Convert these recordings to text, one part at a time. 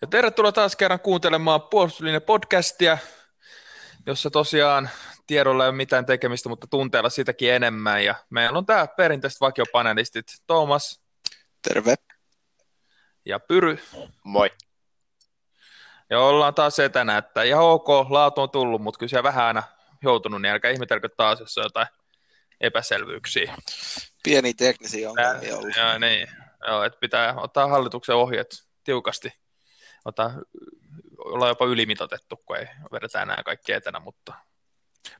Ja tervetuloa taas kerran kuuntelemaan Puolustuslinja podcastia, jossa tosiaan tiedolla ei ole mitään tekemistä, mutta tunteella sitäkin enemmän. Ja meillä on tää perinteiset vakiopanelistit Thomas. Terve. Ja Pyry. Moi. Ja ollaan taas etänä, että ihan ok, laatu on tullut, mutta kyllä vähän aina joutunut, niin älkää ihmetelkö taas, jos on jotain epäselvyyksiä. Pieni teknisiä ongelmia ollut. Joo, niin. Joo, että pitää ottaa hallituksen ohjeet tiukasti. Ota, olla jopa ylimitotettu, kun ei vedetä enää kaikki etänä, mutta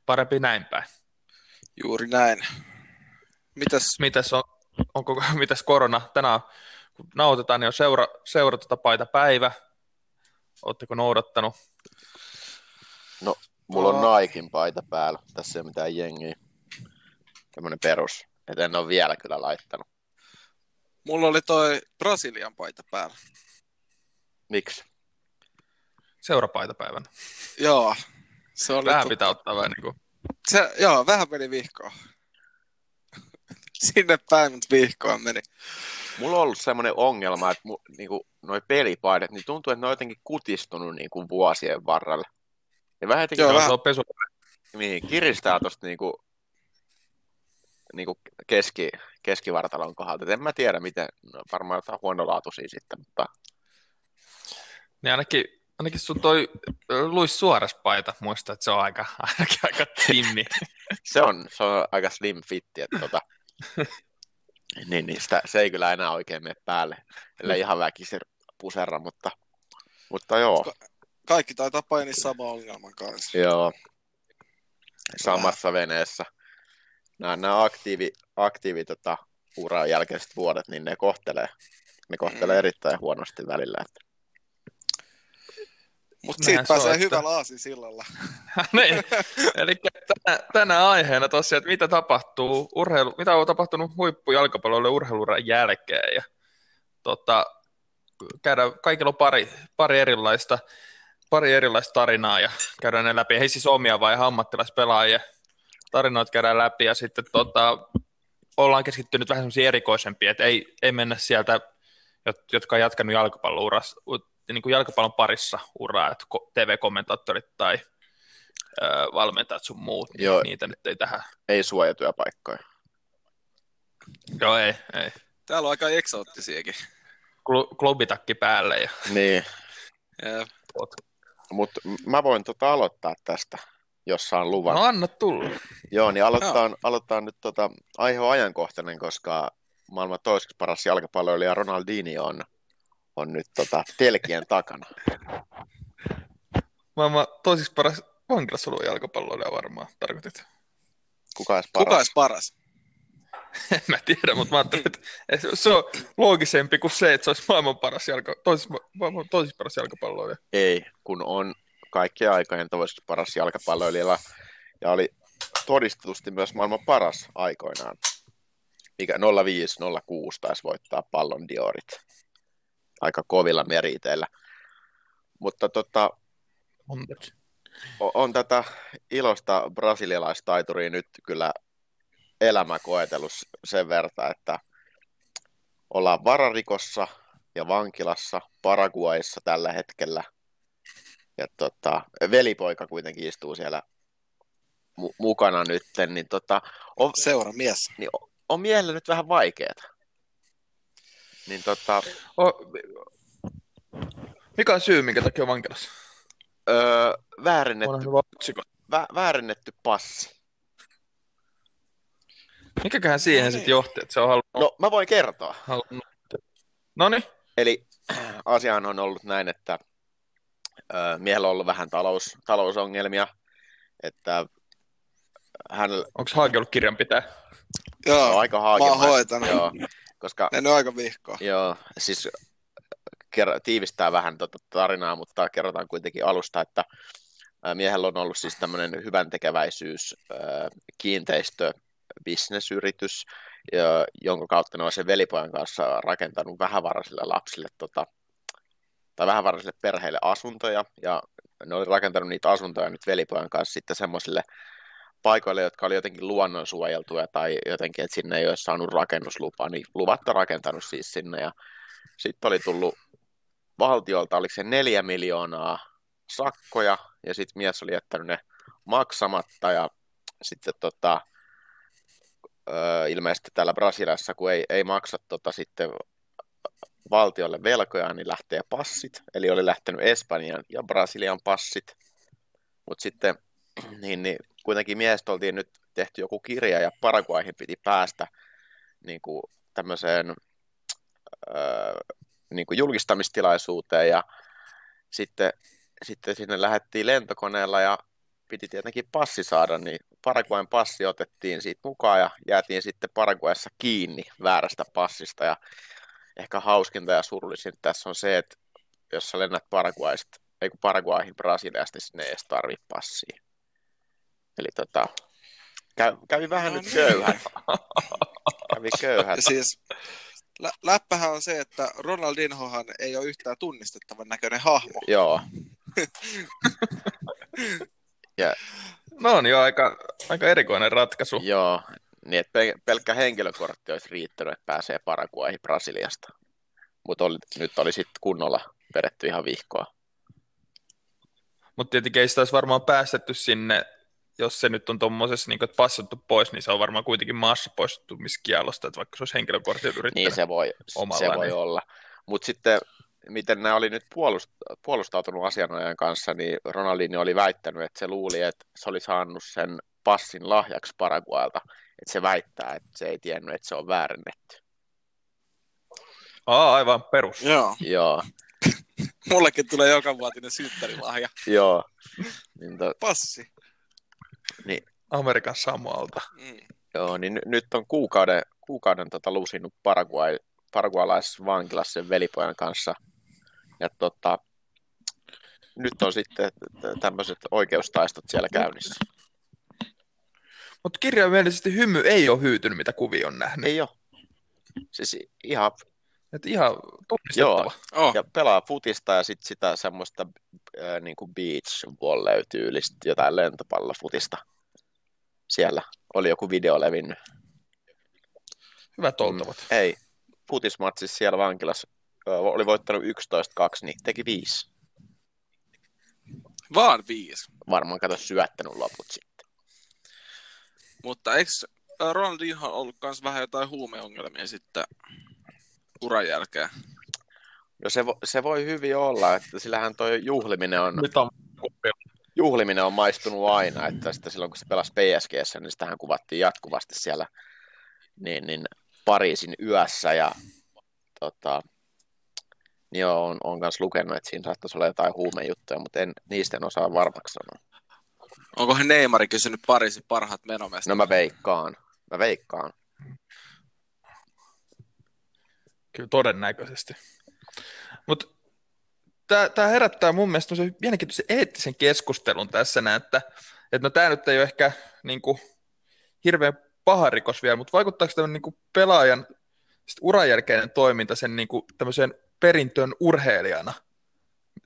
parempi näin päin. Juuri näin. Mitäs, mitäs, on, onko, mitäs korona? Tänään kun nautetaan, niin on seura, seura tota paita päivä. Oletteko noudattanut? No, mulla on Naikin paita päällä. Tässä ei ole mitään jengiä. Tämmönen perus. Et en ole vielä kyllä laittanut. Mulla oli toi Brasilian paita päällä. Miksi? Seurapaitapäivän. Joo. Se oli vähän pitää ottaa vähän niin kuin... Se, joo, vähän meni vihkoon. Sinne päin, mutta vihkoon meni. Mulla on ollut semmoinen ongelma, että mu, niinku, noi pelipaidat, niin tuntuu, että ne on jotenkin kutistunut niinku, vuosien varrella. Ja vähän jotenkin Joo, vähän... pesu. Niin, kiristää tosta niinku, niinku keski, keskivartalon kohdalta. Et en mä tiedä, miten, no, varmaan jotain huonolaatuisia sitten, mutta... Niin ainakin, ainakin sun toi Luis Suoras paita, muista, että se on aika, ainakin aika timmi. se, on, se on aika slim fitti, että tota, niin, niin sitä, se ei kyllä enää oikein mene päälle, ellei ihan väkisin puserra, mutta, mutta joo. Ka- kaikki taitaa painia sama ongelman kanssa. Joo, samassa veneessä. Nämä, nämä aktiivi, aktiivi tota, uran jälkeiset vuodet, niin ne kohtelee, ne kohtelee mm. erittäin huonosti välillä. Että. Mutta siitä pääsee että... hyvällä aasisillalla. niin. Eli tänä, tänään aiheena tosiaan, että mitä tapahtuu urheilu, mitä on tapahtunut huippujalkapalloille urheiluran jälkeen. Ja, tota, käydään, kaikilla on pari, pari, erilaista, pari erilaista tarinaa ja käydään ne läpi. Hei siis omia vai ammattilaispelaajia tarinoita käydään läpi ja sitten tota, ollaan keskittynyt vähän semmoisia erikoisempia, että ei, ei mennä sieltä, jotka on jatkanut jalkapallourassa, niin kuin jalkapallon parissa uraa, että TV-kommentaattorit tai ö, valmentajat sun muut, niin Joo, niitä nyt ei tähän. Ei suojatyöpaikkoja. Joo, ei, ei. Täällä on aika eksoottisiakin. Kl- klubitakki päälle. Ja... Niin. Mutta mä voin tota aloittaa tästä, jos saan luvan. No anna tulla. Joo, niin aloitetaan, aloitetaan nyt tota, aihe ajankohtainen, koska maailman toiseksi paras jalkapalloilija Ronaldinho on on nyt tota, telkien takana. Maailman toisiksi paras vankilassa ollut jalkapalloilija varmaan, tarkoitit. Kuka olisi paras? Kuka olisi paras? en mä tiedä, mutta mä ajattelin, että se on loogisempi kuin se, että se olisi maailman paras, jalka, toisiksi, maailman toisiksi paras jalkapalloilija. Ei, kun on kaikkien aikojen toisiksi paras jalkapalloilija ja oli todistetusti myös maailman paras aikoinaan. Mikä 05-06 taisi voittaa pallon diorit aika kovilla meriteillä. Mutta tota, on, on tätä ilosta brasilialaistaituria nyt kyllä elämä koetellut sen verran, että ollaan vararikossa ja vankilassa Paraguayssa tällä hetkellä. Ja tota, velipoika kuitenkin istuu siellä mu- mukana nyt. Niin tota, on, Seuramies. Niin on, on miehelle nyt vähän vaikeaa. Niin tota... O, mikä on syy, minkä takia on vankilassa? Öö, väärennetty, vä, väärennetty passi. Mikäköhän siihen no, sitten johti, että se on halunnut... No, mä voin kertoa. Halunnut... No Eli asiaan on ollut näin, että öö, miehellä on ollut vähän talous, talousongelmia, että hän... Onko Haagi ollut kirjanpitäjä? Joo, no, aika Haagi. Mä oon hoitanut. Joo, koska... En ole aika vihkoa. Joo, siis ker- tiivistää vähän tuota tarinaa, mutta kerrotaan kuitenkin alusta, että miehellä on ollut siis tämmöinen hyvän tekeväisyys kiinteistö bisnesyritys, jonka kautta ne on sen velipojan kanssa rakentanut vähävaraisille lapsille tota, tai vähävaraisille perheille asuntoja, ja ne oli rakentanut niitä asuntoja nyt velipojan kanssa sitten semmoisille paikoille, jotka oli jotenkin luonnonsuojeltuja tai jotenkin, että sinne ei olisi saanut rakennuslupaa, niin luvatta rakentanut siis sinne. Ja sitten oli tullut valtiolta, oliko se neljä miljoonaa sakkoja, ja sitten mies oli jättänyt ne maksamatta, ja sitten tota, ilmeisesti täällä Brasiliassa, kun ei, ei maksa tota, sitten valtiolle velkoja, niin lähtee passit, eli oli lähtenyt Espanjan ja Brasilian passit, mutta sitten niin, niin, kuitenkin miestä oltiin nyt tehty joku kirja ja Paraguaihin piti päästä niin kuin tämmöiseen öö, niin kuin julkistamistilaisuuteen ja sitten, sitten sinne lähdettiin lentokoneella ja piti tietenkin passi saada, niin Paraguayn passi otettiin siitä mukaan ja jäätiin sitten Paraguayssa kiinni väärästä passista ja ehkä hauskinta ja surullisin tässä on se, että jos sä lennät Paraguaysta, ei kun Paraguayhin Brasiliasta, niin sinne ei edes tarvitse passia. Eli tota, käy, kävi vähän No nyt niin. köyhät. kävi köyhät. Ja siis lä- läppähän on se, että Ronaldinhohan ei ole yhtään tunnistettavan näköinen hahmo. Joo, No niin, jo aika, aika erikoinen ratkaisu. joo. Niin, että pel- pelkkä henkilökortti olisi riittänyt, että pääsee Paraguayhin Brasiliasta. Mutta nyt oli sitten kunnolla vedetty ihan vihkoa. Mutta tietenkin ei sitä olisi varmaan päästetty sinne, jos se nyt on tuommoisessa, niin että passattu pois, niin se on varmaan kuitenkin maassa poistumiskielosta, että vaikka se olisi henkilökortti yrittänyt. Niin se voi, omalla, se voi niin. olla. Mutta sitten, miten nämä oli nyt puolust- puolustautunut asianajajan kanssa, niin Ronaldinho oli väittänyt, että se luuli, että se oli saanut sen passin lahjaksi Paraguailta. Että se väittää, että se ei tiennyt, että se on väärennetty. Aa, aivan perus. Joo. Joo, Mullekin tulee joka vuotinen synttärilahja. joo. Niin, to, Passi. Amerikan Samoalta. Mm. joo, niin ny- nyt on kuukauden, kuukauden tota lusinut Paraguay, paragualaisessa vankilassa sen velipojan kanssa. Ja tota, nyt on sitten tämmöiset oikeustaistot siellä käynnissä. Mutta kirjaimellisesti hymy ei ole hyytynyt, mitä kuvia on nähnyt. Ei ole. Siis ihan Et ihan tunnistettava. Oh. ja pelaa futista ja sitten sitä semmoista äh, niin kuin beach volley tyylistä, jotain lentopallofutista. Siellä oli joku video levinnyt. Hyvät oltavat. Mm, ei, futismatsissa siellä vankilassa ö, oli voittanut 11-2, niin teki viisi. Vaan viisi. Varmaan kato syöttänyt loput sitten. Mutta eikö Ronaldinho ollut myös vähän jotain huumeongelmia sitten uran jälkeen? No se, vo, se voi hyvin olla, että sillähän toi juhliminen on, Nyt on juhliminen on maistunut aina, että sitä silloin kun se pelasi PSGssä, niin sitähän kuvattiin jatkuvasti siellä niin, niin Pariisin yössä ja tota, niin joo, on, on kanssa lukenut, että siinä saattaisi olla jotain huumejuttuja, mutta en, niistä en osaa varmaksi sanoa. Onkohan Neymari kysynyt Pariisin parhaat menomestarit? No mä veikkaan, mä veikkaan. Kyllä todennäköisesti. Mutta tämä herättää mun mielestä mielenkiintoisen eettisen keskustelun tässä näin, että, että no tämä nyt ei ole ehkä niin kuin, hirveän paha rikos vielä, mutta vaikuttaako tämmöinen niin kuin pelaajan sit uran jälkeinen toiminta sen niin kuin, tämmöiseen perintöön urheilijana?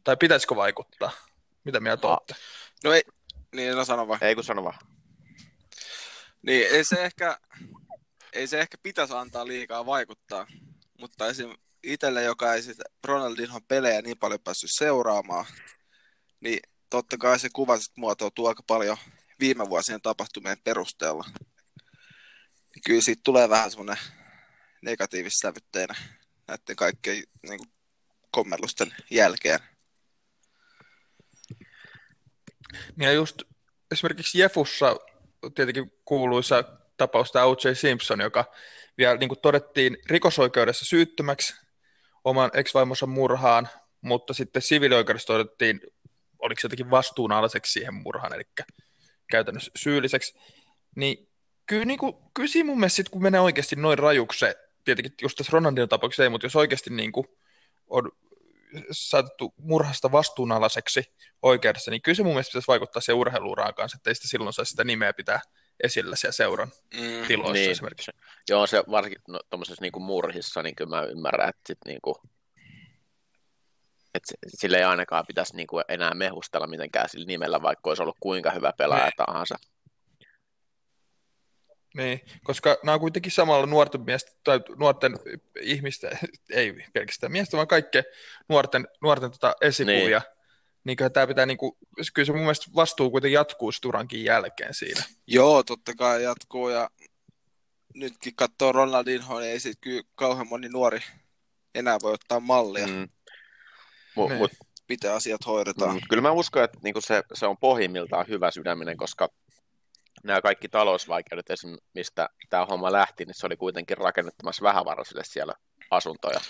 Tai pitäisikö vaikuttaa? Mitä mieltä Ah. olette? No ei, niin no sano vaan. Ei kun sano vaan. Niin ei se ehkä, ei se ehkä pitäisi antaa liikaa vaikuttaa, mutta esim. Itselle, joka ei sitä Ronaldinhon pelejä niin paljon päässyt seuraamaan, niin totta kai se kuva muotoutuu aika paljon viime vuosien tapahtumien perusteella. Niin kyllä siitä tulee vähän semmoinen negatiivissävytteinen näiden kaikkien niin kuin, kommellusten jälkeen. Ja just esimerkiksi Jefussa tietenkin kuuluisa tapaus tämä O.J. Simpson, joka vielä niin kuin todettiin rikosoikeudessa syyttömäksi oman ex-vaimonsa murhaan, mutta sitten siviilioikeudessa todettiin, oliko se jotenkin vastuunalaiseksi siihen murhaan, eli käytännössä syylliseksi. Niin kyllä, niin kuin, kyllä siinä mun mielestä sit, kun menee oikeasti noin rajuksi se, tietenkin just tässä Ronaldin tapauksessa ei, mutta jos oikeasti niin kuin on saatettu murhasta vastuunalaiseksi oikeudessa, niin kyllä se mun mielestä pitäisi vaikuttaa siihen urheiluuraan kanssa, että ei sitä silloin saa sitä nimeä pitää esillä siellä seuran Mm. tiloissa Niin. esimerkiksi. Joo, se varsinkin no, tuommoisessa niinku murhissa, niin kyllä mä ymmärrän, että sit niinku, et se- sille ei ainakaan pitäisi niinku enää mehustella mitenkään sillä nimellä, vaikka olisi ollut kuinka hyvä pelaaja tahansa. Niin, koska nämä on kuitenkin samalla nuorten miesten, tai nuorten ihmisten, ei pelkästään miestä, vaan kaikkea nuorten, nuorten tota esikuvia. Niin. Niin tämä pitää, niin kuin, kyllä se mun mielestä vastuu kuitenkin jatkuu Sturankin jälkeen siinä. Joo, totta kai jatkuu ja nytkin katsoo Ronaldinho, niin ei sit kyllä kauhean moni nuori enää voi ottaa mallia. Mm. Mut, niin. mut, Miten asiat hoidetaan. Mm, kyllä mä uskon, että niinku se, se on pohjimmiltaan hyvä sydäminen, koska nämä kaikki talousvaikeudet, esim. mistä tämä homma lähti, niin se oli kuitenkin rakennuttamassa vähävaraisille siellä asuntoja.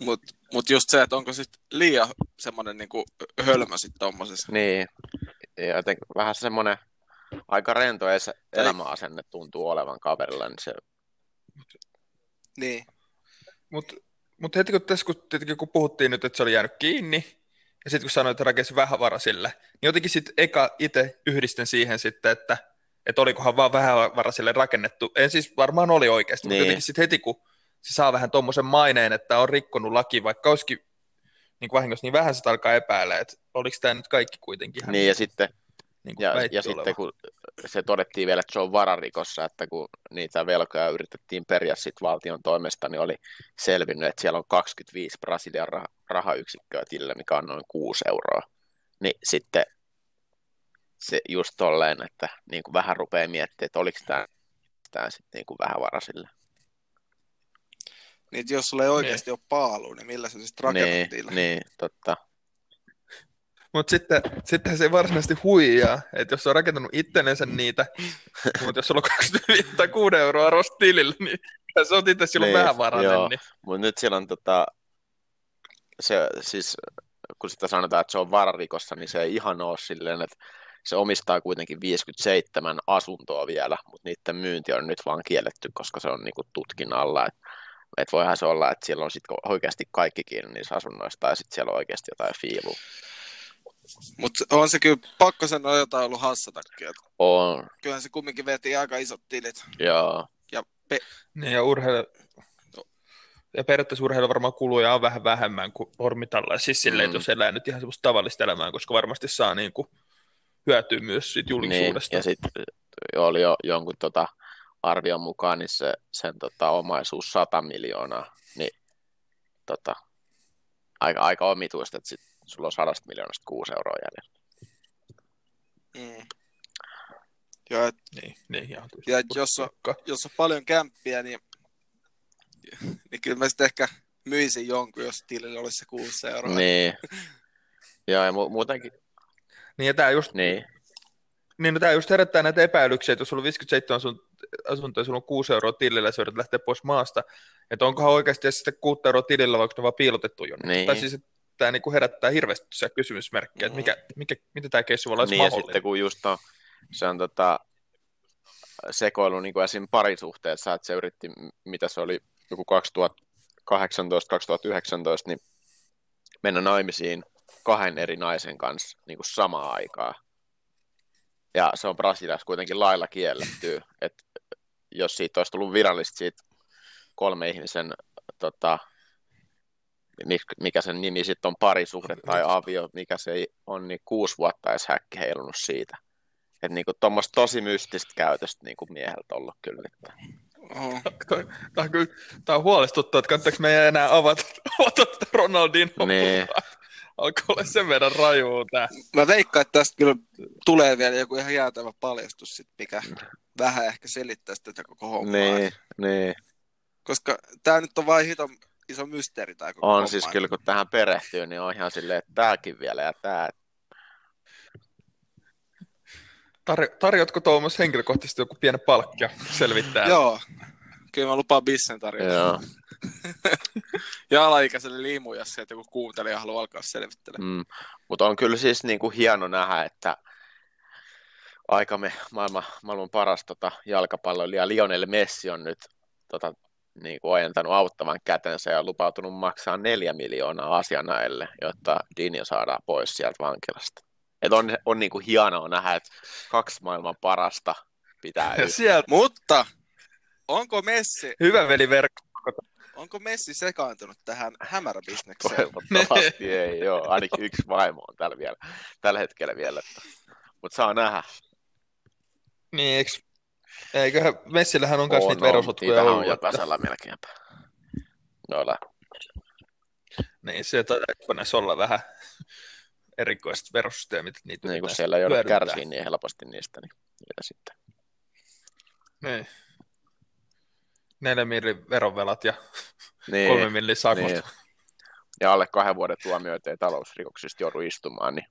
Mutta mut just se, että onko sitten liian semmoinen niinku hölmö sitten tuommoisessa. Niin, ja joten vähän semmoinen aika rento elämäasenne tuntuu olevan kaverilla, niin se... Niin. Mutta mut heti kun tässä kun, kun puhuttiin nyt, että se oli jäänyt kiinni, ja sitten kun sanoit, että rakensi vähävaraisille, niin jotenkin sitten eka itse yhdistän siihen sitten, että että olikohan vaan vähävaraisille rakennettu. En siis varmaan oli oikeasti, niin. mutta jotenkin sitten heti kun se saa vähän tuommoisen maineen, että on rikkonut laki, vaikka olisikin niin kuin vahingossa, niin vähän sitä alkaa epäillä, että oliko tämä nyt kaikki kuitenkin ihan niin, ja sitten, niin ja, ja sitten kun se todettiin vielä, että se on vararikossa, että kun niitä velkoja yritettiin periä sit valtion toimesta, niin oli selvinnyt, että siellä on 25 Brasilian rah- rahayksikköä tilillä, mikä on noin 6 euroa. Niin sitten se just tolleen, että niin kuin vähän rupeaa miettimään, että oliko tämä, tämä sitten niin kuin vähän varasille. Niin, jos sulla ei oikeasti niin. ole paalu, niin millä se sitten rakennettiin? Niin, niin, totta. Mutta sitten, sittenhän se ei varsinaisesti huijaa, että jos on rakentanut itsellensä niitä, mutta jos sulla on 25 tai 6 euroa rostilillä, niin se on itse silloin niin, vähän varainen. Niin. Mutta nyt siellä on tota, se, siis, kun sitä sanotaan, että se on vararikossa, niin se ei ihan ole silleen, että se omistaa kuitenkin 57 asuntoa vielä, mutta niiden myynti on nyt vaan kielletty, koska se on niin kuin tutkin alla. Et, et voihan se olla, että siellä on sit oikeasti kaikki kiinni niissä asunnoissa, tai sitten siellä on oikeasti jotain fiilua. Mutta on se kyllä pakko sanoa jotain ollut hassatakin. On. Kyllähän se kumminkin veti aika isot tilit. Joo. Ja, pe- niin ja urheilu, ja periaatteessa urheilu varmaan kuluja on vähän vähemmän kuin ormitalla. Siis silleen, mm. että jos elää nyt ihan semmoista tavallista elämää, koska varmasti saa niin kuin hyötyy myös siitä julkisuudesta. Niin, ja sitten oli jo jonkun tota, arvion mukaan, niin se, sen tota, omaisuus 100 miljoonaa, niin tota, aika, aika omituista, että sit sulla on 100 miljoonasta 6 euroa jäljellä. Mm. Ja, et, niin, niin, ja, ja jos, on, jos on paljon kämppiä, niin, niin kyllä mä sitten ehkä myisin jonkun, jos tilille olisi se 6 euroa. Niin. ja, ja mu- muutenkin niin ja tämä just, niin. Niin, no tämä just herättää näitä epäilyksiä, että jos sulla on 57 asuntoa ja sulla on 6 euroa tilillä ja sä yrität lähteä pois maasta, että onkohan oikeasti sitten 6 euroa tilillä, vaikka ne vaan piilotettu jonnekin. Niin. Tai siis, että tämä niinku herättää hirveästi se kysymysmerkkejä, että mikä, mikä, mitä tämä keissi voi olla niin, mahdollinen. ja sitten kun just on, se on tota, sekoilu niin kuin esim. parisuhteessa, että se yritti, mitä se oli, joku 2018-2019, niin mennä naimisiin kahden eri naisen kanssa niin kuin samaan aikaan. Ja se on Brasiliassa kuitenkin lailla kielletty, että jos siitä olisi tullut virallisesti siitä kolme ihmisen, tota, mikä sen nimi sitten on parisuhde tai avio, mikä se on, niin kuusi vuotta edes häkki heilunut siitä. Että niinku tuommoista tosi mystistä käytöstä niinku mieheltä ollut kyllä. Oh. Tämä, on, kyllä, on huolestuttavaa, että kannattaako meidän enää avata, avata Ronaldin niin alkoi olla sen verran rajuu tää. Mä veikkaan, että tästä kyllä tulee vielä joku ihan jäätävä paljastus, sit, mikä vähän ehkä selittää tätä koko hommaa. Niin, niin. Koska tää nyt on vain hito iso mysteeri tää koko On homma. siis kyllä, kun tähän perehtyy, niin on ihan silleen, että tääkin vielä ja tää. Tar- tarjotko Tuomas henkilökohtaisesti joku pieni palkkia selvittää? Joo, kyllä mä lupaan bissen tarjota. Joo. ja alaikäiselle liimu, jos sieltä joku kuuntelija haluaa alkaa selvittelemään. Mm. Mutta on kyllä siis niin kuin hieno nähdä, että aikamme maailman, maailman paras tota, jalkapalloilija Lionel Messi on nyt tota, niin kuin ojentanut auttavan kätensä ja lupautunut maksaa neljä miljoonaa asianaille, jotta Dinio saadaan pois sieltä vankilasta. Et on on niin kuin hienoa nähdä, että kaksi maailman parasta pitää sieltä. Mutta onko Messi... Hyvä veli verkko. Onko Messi sekaantunut tähän hämäräbisnekseen? Toivottavasti ei, joo. Ainakin yksi vaimo on tällä, vielä, tällä hetkellä vielä. Mutta saa nähdä. Niin, eikö, Eiköhän Messillähän on myös niitä verosotkuja niitähän ollut. on että- jokaisella melkeinpä. Noilla, Niin, se taisi olla vähän erikoiset verosysteemit. Niitä niin kun siellä joudut hyödyntää. kärsii niin helposti niistä, niin niitä sitten. Niin. Neljä millin verovelat ja Niin, kolme millin sakot. niin. ja alle kahden vuoden tuomioita ei talousrikoksista joudu istumaan, niin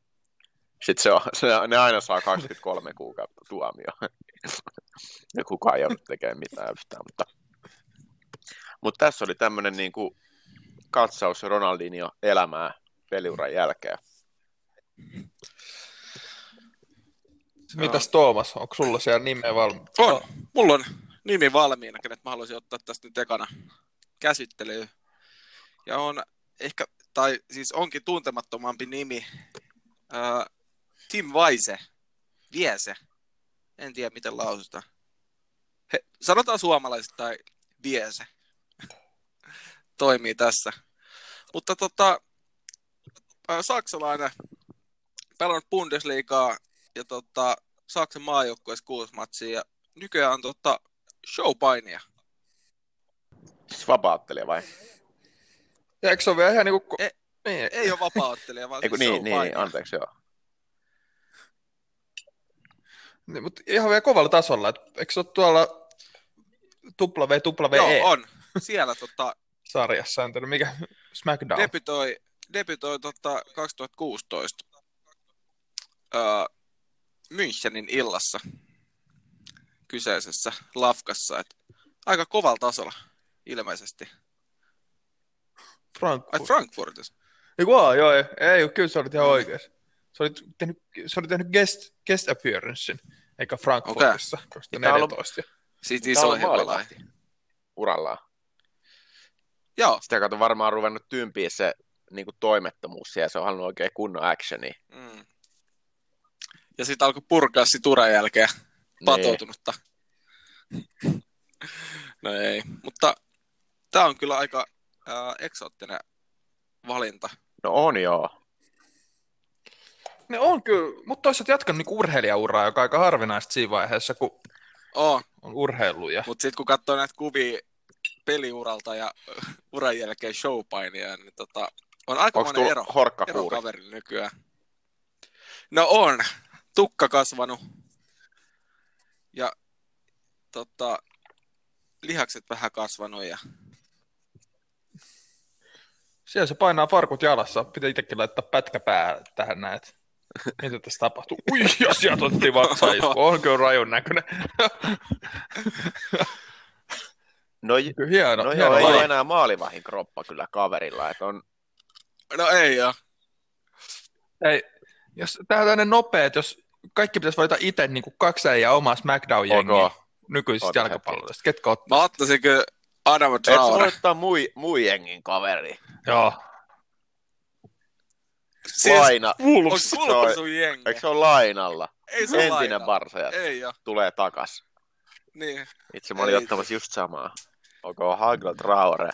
sitten se on, se, ne aina saa 23 kuukautta tuomio. ja kukaan ei joudu tekemään mitään yhtään. Mutta, mutta tässä oli tämmöinen niin kuin katsaus Ronaldinho elämää peliuran jälkeen. Mitäs Tuomas, onko sulla siellä nimeä valmiina? On. Mulla on nimi valmiina, kenet mä haluaisin ottaa tästä nyt ekana käsittelyyn. Ja on ehkä, tai siis onkin tuntemattomampi nimi. Ää, Tim Vaise. Viese. En tiedä, miten lausutaan. He, sanotaan suomalaiset tai Viese. Toimii tässä. Mutta tota, ää, saksalainen pelannut Bundesliigaa ja tota, Saksan maajoukkueessa kuusi matsia ja nykyään on tota, showpainia. Siis vapauttelija vai? Ja eikö se ole vielä ihan niinku... Ko- E- niin, Ei ole vapaa-ottelija, vaan Eiku, siis niin, niin, showpainia. anteeksi joo. niin, mutta ihan vielä kovalla tasolla. Et, eikö se ole tuolla WWE Joo, on. Siellä tota, sarjassa antanut, mikä SmackDown? debytoi, debytoi tota 2016 öö, Münchenin illassa kyseisessä lafkassa. Et aika kovalla tasolla ilmeisesti. Ai Frankfurt. Frankfurtissa. Eiku, aa, joo, ei, ei, kyllä sä olit ihan oikeassa. Sä olit tehnyt, sä olit tehnyt guest, guest appearancein, eikä Frankfurtissa, okay. Tää on ollut- 2014. Siitä pelaajiin. maalivahti urallaan. Joo. Sitä kautta varmaan ruvennut tympiä se niin kuin toimettomuus siellä, se on halunnut oikein kunnon actioni. Mm. Ja sitten alkoi purkaa sit uran jälkeen patoutunutta. No ei, mutta tämä on kyllä aika äh, eksoottinen valinta. No on joo. Ne on kyllä, mutta toisaalta jatkanut niinku urheilijauraa, joka on aika harvinaista siinä vaiheessa, kun Oh, on urheilu. Ja... mutta sitten kun katsoo näitä kuvia peliuralta ja uran jälkeen showpainia, niin tota, on aika monen ero, ero kaverilla nykyään. No on, tukka kasvanut ja tota, lihakset vähän kasvanut ja Siellä se painaa farkut jalassa. Pitää itsekin laittaa pätkä pää tähän näet. Mitä tässä tapahtuu? Ui, ja sieltä otettiin vatsaisku. On kyllä rajun näköinen. No, hieno. no hieno joo, ei ole enää maalivahin kroppa kyllä kaverilla. Että on, no ei joo. Ei, jos tähän tänne nopea, että jos kaikki pitäisi valita itse niin kuin kaksi ja omaa SmackDown-jengiä ok. Nykyisistä jalkapalloista, ketkä ottaa? Mä ottaisin kyllä Et voi Traore. ottaa mui, mui jengin kaveri. Joo. Siis, Laina. onko Wolves. sun jengi? Eikö se ole lainalla? Ei se ole Entinen lainalla. Barsa ja Ei joo. tulee takas. Niin. Itse mä olin Ei. ottamassa just samaa. Onko Hagel Traore?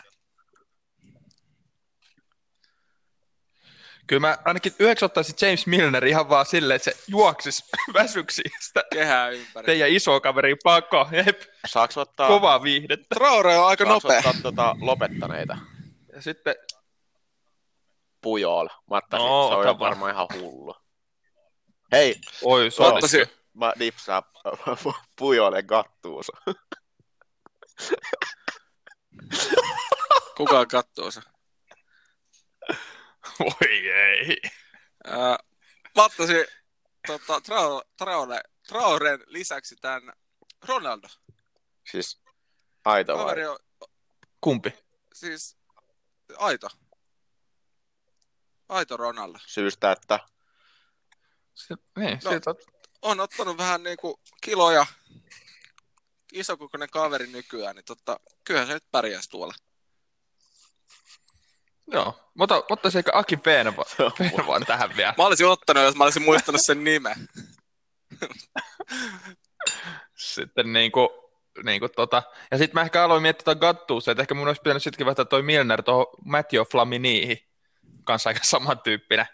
Kyllä mä ainakin yhdeksi ottaisin James Milner ihan vaan silleen, että se juoksisi väsyksi sitä Kehää ympäri. teidän iso kaveri pako. Jep, Saaks ottaa, kovaa viihdettä. Traore on aika saaks nopea. ottaa tota lopettaneita? Ja sitten, Pujol. Mä ottaisin, No, se on vaan. varmaan ihan hullu. Hei, oi, se ottaisin- mä dipsaan Pujolen kattuunsa. Kukaan kattoo se. Voi ei. Ää, mä ottaisin tota, Traore, Traore, Traoren lisäksi tämän Ronaldo. Siis aito vai? Kaveri on Kumpi? siis aito. Aito Ronaldo. Syystä, että Se, niin, No. siitä, On ottanut vähän niinku kiloja. Isokokoinen kaveri nykyään, niin tota, kyllähän se nyt pärjäisi tuolla. Joo. Mutta ehkä Aki vaan tähän vielä. Mä olisin ottanut, jos mä olisin muistanut sen nimen. Sitten niinku, niinku tota, ja sitten mä ehkä aloin miettiä tuon Gattuusta, että ehkä mun olisi pitänyt sittenkin vaihtaa toi Milner tuohon Matthew Flaminiihin, kanssa aika samantyyppinen.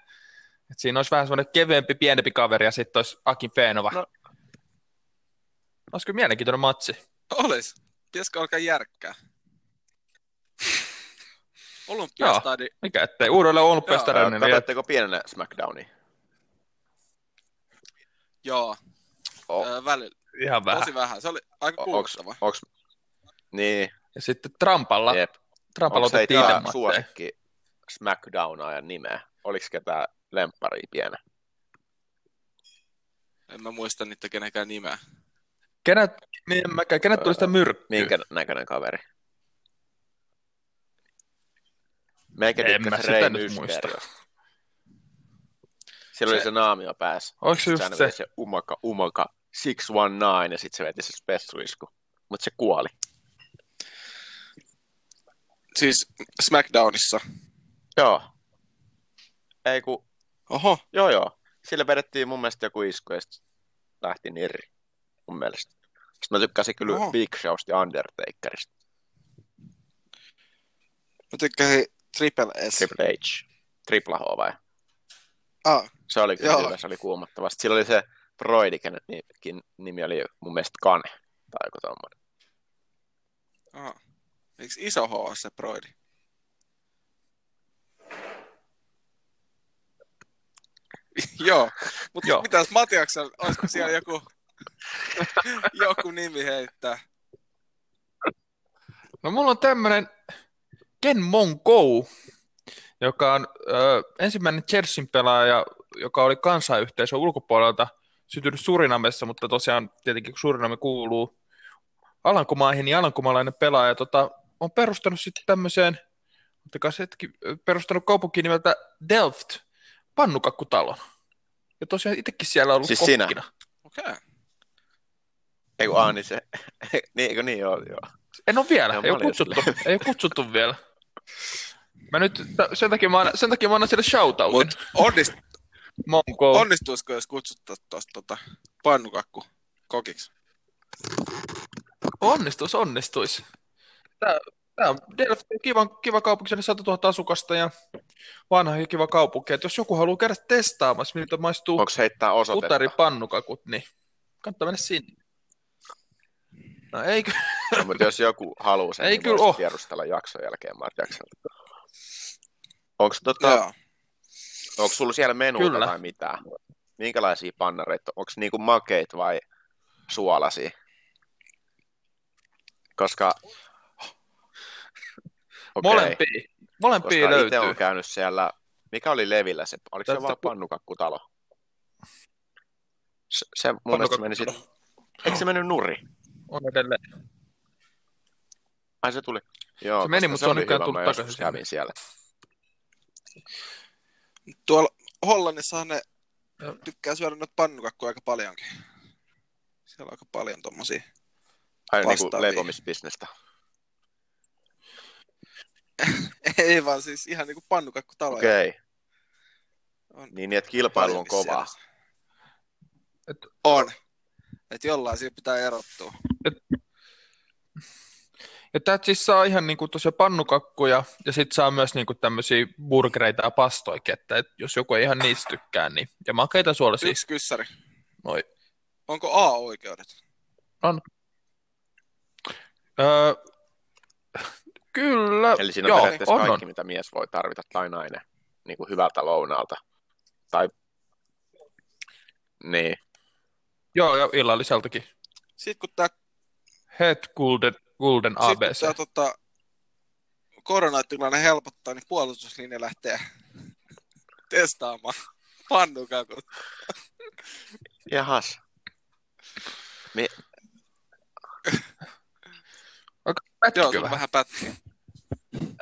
Et siinä olisi vähän semmoinen kevyempi, pienempi kaveri ja sitten olisi Akin Feenova. No. Olisiko mielenkiintoinen matsi? Olis. Pitäisikö alkaa järkkää? Olympiastadi. Mikä ettei uudelle olympiastadionille. Niin Katsotteko pienenä SmackDownia? Joo. O- Öö, välillä. Ihan vähän. Tosi vähän. Se oli aika o- kuuluttava. onks, niin, Ja sitten Trampalla, jep. Trampalla Onko otettiin itse suosikki SmackDownaajan nimeä? Oliko ketään lempparia pienä? En mä muista niitä kenenkään nimeä. Kenet, niin, en mäkään, kenet tuli sitä myrkkyä? Minkä näköinen kaveri? Meikä En mä tykkäsi sitä Rey nyt muista. Mysterio. Sillä oli Se- se naamio päässä. Oliko se just se? se umaka, umaka 619 ja sitten se veti se spessuisku. Mutta se kuoli. Siis SmackDownissa. Joo. Ei ku, Oho. joo joo. Sillä vedettiin mun mielestä joku isku ja sitten lähti nirri. Mun mielestä. Sitten mä tykkäsin kyllä Oho. Big Showsta ja Undertakerista. Mä tykkäsin Triple S. Triple H. Triple H vai? Ah, Se oli kyllä hyvä, se oli kuumottavasti. Sillä oli se Broidi, kenen nimi oli mun mielestä Kane. Tai joku tommonen. ah. Eikö iso H ole se Broidi? Joo, mutta Joo. mitäs Matiaksen, olisiko siellä joku, joku nimi heittää? No mulla on tämmönen Ken Monkou, joka on ö, ensimmäinen Chelsean pelaaja, joka oli kansayhteisön ulkopuolelta syntynyt Surinamessa, mutta tosiaan tietenkin kun Suriname kuuluu Alankomaihin, niin alankomalainen pelaaja tota, on perustanut sitten tämmöiseen, hetki, perustanut kaupunkiin nimeltä Delft, pannukakkutalon. Ja tosiaan itsekin siellä on ollut Siis sinä? kokkina. Okei. Okay. Ei kun, aah, niin se, niin, eikö niin joo, joo. En ole vielä, ei ole kutsuttu, ei ole kutsuttu vielä. Mä nyt, sen takia mä sen takia mä annan sille shoutoutin. Mut onnist, Monko. onnistuisiko, jos kutsuttaisiin tuosta tota, pannukakku kokiksi? Onnistus, onnistuis. Tää, tää on Delft on kiva, kiva kaupunki, siellä 100 000 asukasta ja vanha ja kiva kaupunki. Et jos joku haluaa käydä testaamassa, miltä maistuu Onko heittää osoitetta? putaripannukakut, niin kannattaa mennä sinne. No eikö? No, mutta jos joku haluaa sen, Ei niin kyllä voisi oo. tiedustella jakson jälkeen Marjakselta. Onko tota, onko sulla siellä menuta Kyllä. tai mitään? Minkälaisia pannareita? Onko niinku makeit vai suolasia? Koska... Okei, Molempia, molempia koska itse löytyy. on käynyt siellä... Mikä oli Levillä se? Oliko se Tästä vaan pannukakkutalo? Se, se mun mielestä meni sit... Eikö se mennyt nuri? On edelleen. Ai se tuli. Joo, Se meni, mutta se on nykyään tullut takaisin sinne. kävin siellä. Tuolla Hollannissahan ne Joo. tykkää syödä noita pannukakkuja aika paljonkin. Siellä on aika paljon tommosia. Ai niinku Vastaavia. leipomisbisnestä. Ei vaan siis ihan niinku pannukakkutaloja. Okei. Okay. On Niin, niin, että kilpailu on kovaa. Et- On. Että jollain siitä pitää erottua. Ja täältä siis saa ihan niinku tosiaan pannukakkuja ja sitten saa myös niinku tämmöisiä burgereita ja pastoikin, että et jos joku ei ihan niistä tykkää, niin ja makeita suolaisia. Yksi kyssäri. Noi. Onko A-oikeudet? Öö, kyllä, Eli siinä on joo, periaatteessa on, kaikki, on. mitä mies voi tarvita tai nainen niin kuin hyvältä lounaalta. Tai... Niin. Joo, ja illalliseltakin. Sitten kun tämä Head Golden, Golden Sitten kun ABC. tämä tota, koronatilanne helpottaa, niin puolustuslinja lähtee testaamaan pannukakut. Jahas. Mi- Aika Joo, on vähän. pätkiä.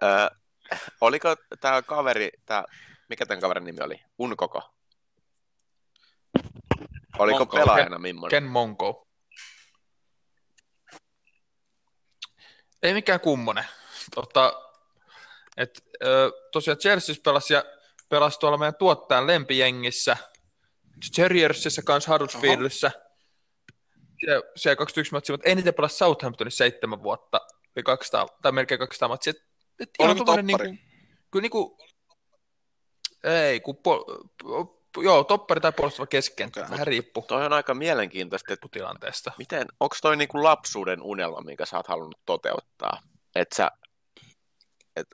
Ö, oliko tämä kaveri, tää, mikä tämän kaverin nimi oli? Unkoko? Oliko Monko. pelaajana millainen? Ken Monko. Ei mikään kummonen. Tota, et, ö, tosiaan Chelsea pelasi ja pelasi tuolla meidän tuottajan lempijengissä, Terriersissä kanssa Huddersfieldissä. Siellä, siellä 21 matsia, mutta eniten pelasi Southamptonissa seitsemän vuotta, eli 200, tai melkein 200 matsia. Et, et Oliko tommonen toppari? Niinku, kyllä niinku, ei, kun po, po, joo, toppari tai puolustava keskikenttä, Okei. vähän riippuu Toi on aika mielenkiintoista, että tilanteesta. miten, onko toi niinku lapsuuden unelma, minkä sä oot halunnut toteuttaa? Et sä, et,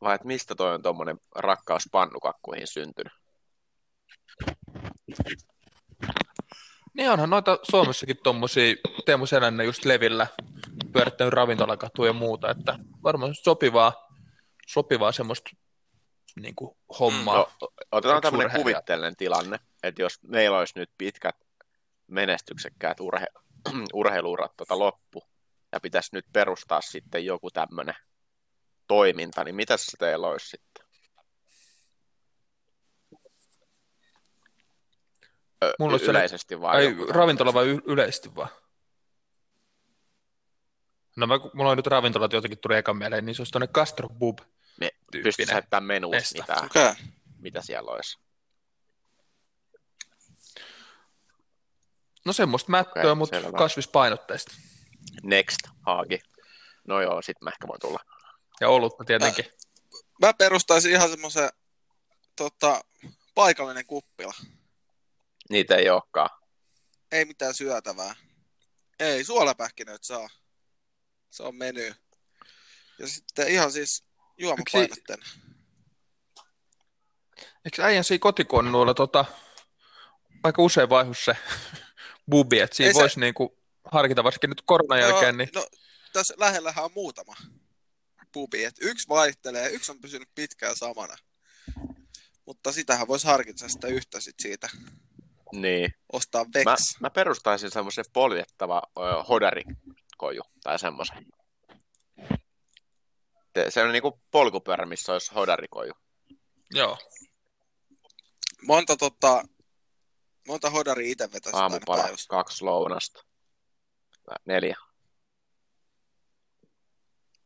vai et mistä toi on tommonen rakkaus pannukakkuihin syntynyt? Niin onhan noita Suomessakin tommosia, Teemu Selänne just Levillä, pyörittänyt ravintolakatuja ja muuta, että varmaan sopivaa, sopivaa semmoista niin kuin, hommaa. No, otetaan tämmöinen kuvitteellinen tilanne, että jos meillä olisi nyt pitkät menestyksekkäät urhe, urheiluurat tota loppu, ja pitäisi nyt perustaa sitten joku tämmöinen toiminta, niin mitä se teillä olisi sitten? Mulla olisi yleisesti vai Ai, ravintola vai y- yleisesti vaan? No mä, mulla on nyt ravintolat jotenkin tuli ekan mieleen, niin se olisi tuonne Castro Bub Pystyisi tyyppinen. heittämään menuun, mesta. mitä. Okay. mitä siellä olisi. No semmoista mättöä, Okei, mutta selvä. kasvispainotteista. Next, Haagi. No joo, sit mä ehkä voin tulla. Ja olutta tietenkin. Mä perustaisin ihan semmoisen tota, paikallinen kuppila. Niitä ei olekaan. Ei mitään syötävää. Ei, suolapähkinöitä saa. Se on meny. Ja sitten ihan siis juomapainotteinen. Eikö äijän siinä kotikonnuilla tota, aika usein vaihu se bubi, että siinä Ei se- voisi niinku harkita varsinkin nyt koronan jälkeen, niin no, tässä lähellähän on muutama pubi. Et yksi vaihtelee, yksi on pysynyt pitkään samana. Mutta sitähän voisi harkita sitä yhtä sit siitä. Niin. Ostaa Mä, Vex. mä perustaisin semmoisen poljettava ö, hodarikoju tai semmoisen. Se, se on niinku polkupyörä, missä olisi hodarikoju. joo. Monta, tota, monta hodari itse vetäisi Aamupala, kaksi lounasta. Tai Neljä.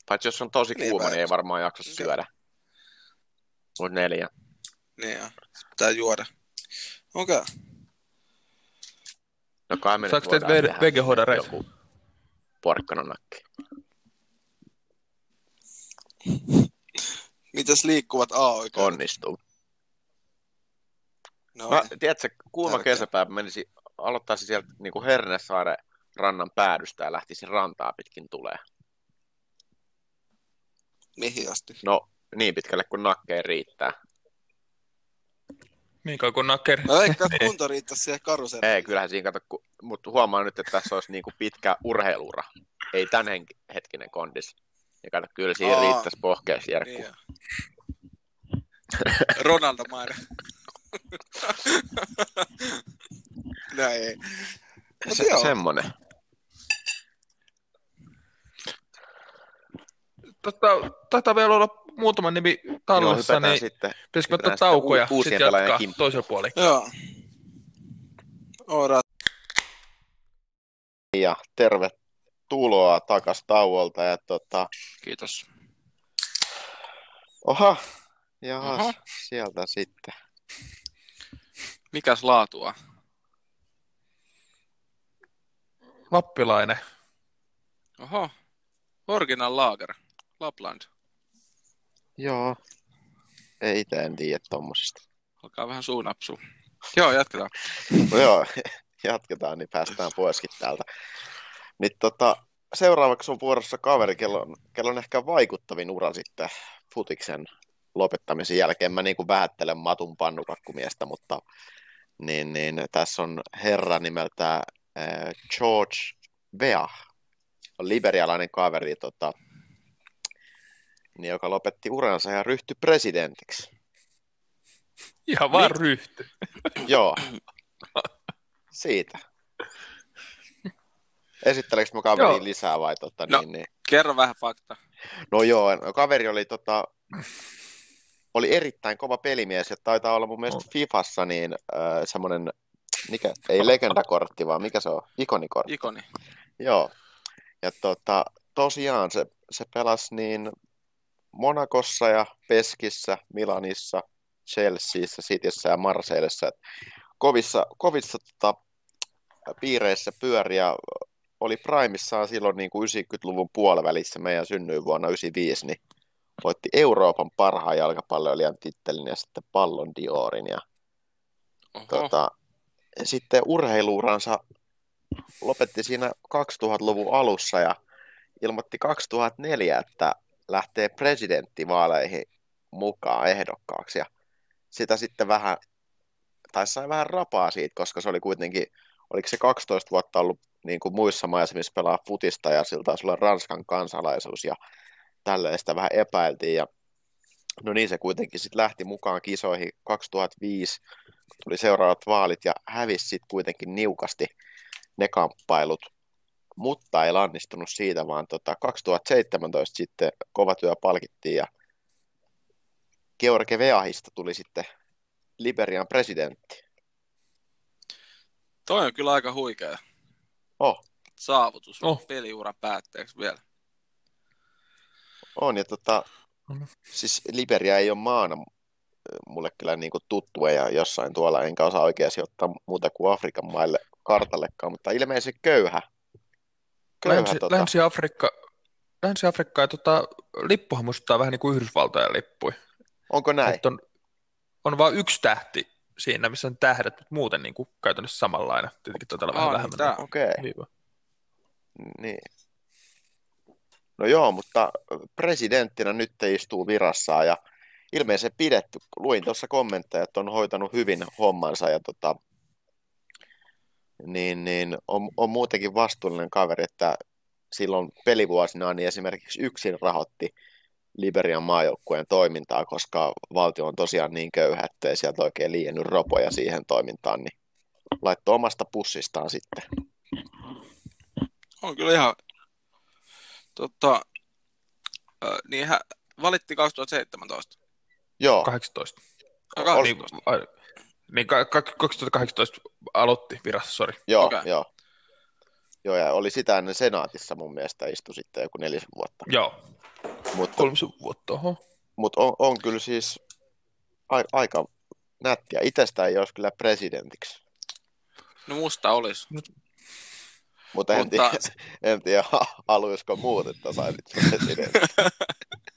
Paitsi jos on tosi Niin kuuma, niin ei varmaan jaksa Okei. syödä. Mut neljä. Niin joo. Pitää juoda. Okei. Okay. No kai me ve- tehdä vegehodareita? Joku porkkananakki. Mitäs liikkuvat A oikein? Onnistuu. No, Mä, tiedätkö, kuuma Tärkeä. kesäpäivä menisi, aloittaisin sieltä niin kuin Hernesaaren rannan päädystä ja lähtisin rantaa pitkin tulee. mihin asti? No, niin pitkälle kuin nakkeen riittää. Niin kauan kuin nakker. Mä veikkaan, että kunto riittäisi siihen karuselle. Ei, kyllähän siinä kato, ku- mutta huomaa nyt, että tässä olisi niin kuin pitkä urheilura. Ei tämän hetkinen kondis. Ja kato, kyllä siinä Aa. riittäisi pohkeusjärkku. Niin joo. Ronaldo mainen. no ei. Mut Se, joo. semmonen. Tota, taitaa vielä olla muutama nimi Joo, tallessa, hypätään niin sitten. pitäisikö ottaa sitten tauko ja sitten jatkaa kimppuun. toisella puolella. Joo. Ora. Ja tervetuloa takas tauolta. Ja tota, Kiitos. oha, jahas, Oho. sieltä sitten. Mikäs laatua? Lappilainen. Oho. Original Lager. Lapland. Joo, ei itse en tiedä tommosista. Alkaa vähän suunapsua. Joo, jatketaan. No joo, jatketaan, niin päästään poiskin täältä. Niin tota, seuraavaksi on vuorossa kaveri, kello on, kello on ehkä vaikuttavin ura sitten futiksen lopettamisen jälkeen. Mä niin kuin vähättelen Matun pannukakkumiestä, mutta niin, niin, tässä on herra nimeltä äh, George Weah, on liberialainen kaveri, tota, niin, joka lopetti uransa ja ryhtyi presidentiksi. Ihan vaan Niin. ryhty. Joo. Siitä. Esitteleekö mä kaveriin Joo. lisää vai tota, No. niin, niin. Kerro vähän fakta. No joo, no, kaveri oli tota, oli erittäin kova pelimies ja taitaa olla mun mielestä On. Fifassa niin äh, semmoinen, mikä, ei legendakortti, vaan mikä se on, ikonikortti. Ikoni. Joo. Ja tota, tosiaan se, se pelasi niin Monakossa ja Peskissä, Milanissa, Chelseassa, Cityssä ja Marseillessa. Kovissa kovissa tota, piireissä pyöriä oli primissaan silloin niin kuin 90-luvun puolivälissä meidän synnyin vuonna 95, niin voitti Euroopan parhaan jalkapalloilijan tittelin ja sitten Pallon Diorin. Ja Oho. tota, sitten urheiluuransa lopetti siinä 2000-luvun alussa ja ilmoitti 2004, että lähtee presidenttivaaleihin mukaan ehdokkaaksi. Ja sitä sitten vähän, tai sai vähän rapaa siitä, koska se oli kuitenkin, oliko se 12 vuotta ollut niin kuin muissa maissa, missä pelaa futista ja sillä taisi olla Ranskan kansalaisuus ja tälleen sitä vähän epäiltiin. Ja no niin se kuitenkin sitten lähti mukaan kisoihin 2005, kun tuli seuraavat vaalit ja hävisi sitten kuitenkin niukasti ne kamppailut, mutta ei lannistunut siitä, vaan tota 2017 sitten kova työ palkittiin ja George Veahista tuli sitten Liberian presidentti. Toi on kyllä aika huikea Oh, saavutus Oh. peliuran päätteeksi vielä. on ja tota, siis Liberia ei ole maana mulle kyllä niin kuin tuttu ja jossain tuolla, enkä osaa oikein sijoittaa muuta kuin Afrikan maille kartallekaan, mutta ilmeisesti köyhä. Köyhä Länsi, tota, Länsi-Afrikka, Länsi-Afrikka ja tota, lippuhan muistuttaa vähän niin kuin Yhdysvaltojen lippui. onko näin? Että on, on vain yksi tähti siinä, missä on tähdet, mutta muuten niin kuin käytännössä samanlainen. Tietenkin todella vähän Aa, niin vähemmän. tää. Okei, okay. niin. No joo, mutta presidenttinä nyt istuu virassaan ja ilmeisesti pidetty. Luin tuossa kommentteja, että on hoitanut hyvin hommansa ja tota, niin, niin on, on muutenkin vastuullinen kaveri, että silloin pelivuosina niin esimerkiksi yksin rahoitti Liberian maajoukkueen toimintaa, koska valtio on tosiaan niin köyhä, ettei sieltä oikein liiennyt ropoja siihen toimintaan, niin laittoi omasta pussistaan sitten. On kyllä ihan... Tota, niin hän valitti 2017. Joo, 18. No, Oli- 18. Ai, Niin ka- 2018 aloitti virassa, sori. joo, Okei. joo. Joo, ja oli sitä ennen senaatissa mun mielestä istui sitten joku nelisen vuotta. Joo, Mutta, kolmisen vuotta, oho. mutta on, on kyllä siis a, aika nättiä. Itsestä ei olisi kyllä presidentiksi. No musta olisi. Mutta en, Mutta tiedä, en tiedä, haluaisiko muut, että saisit presidentti.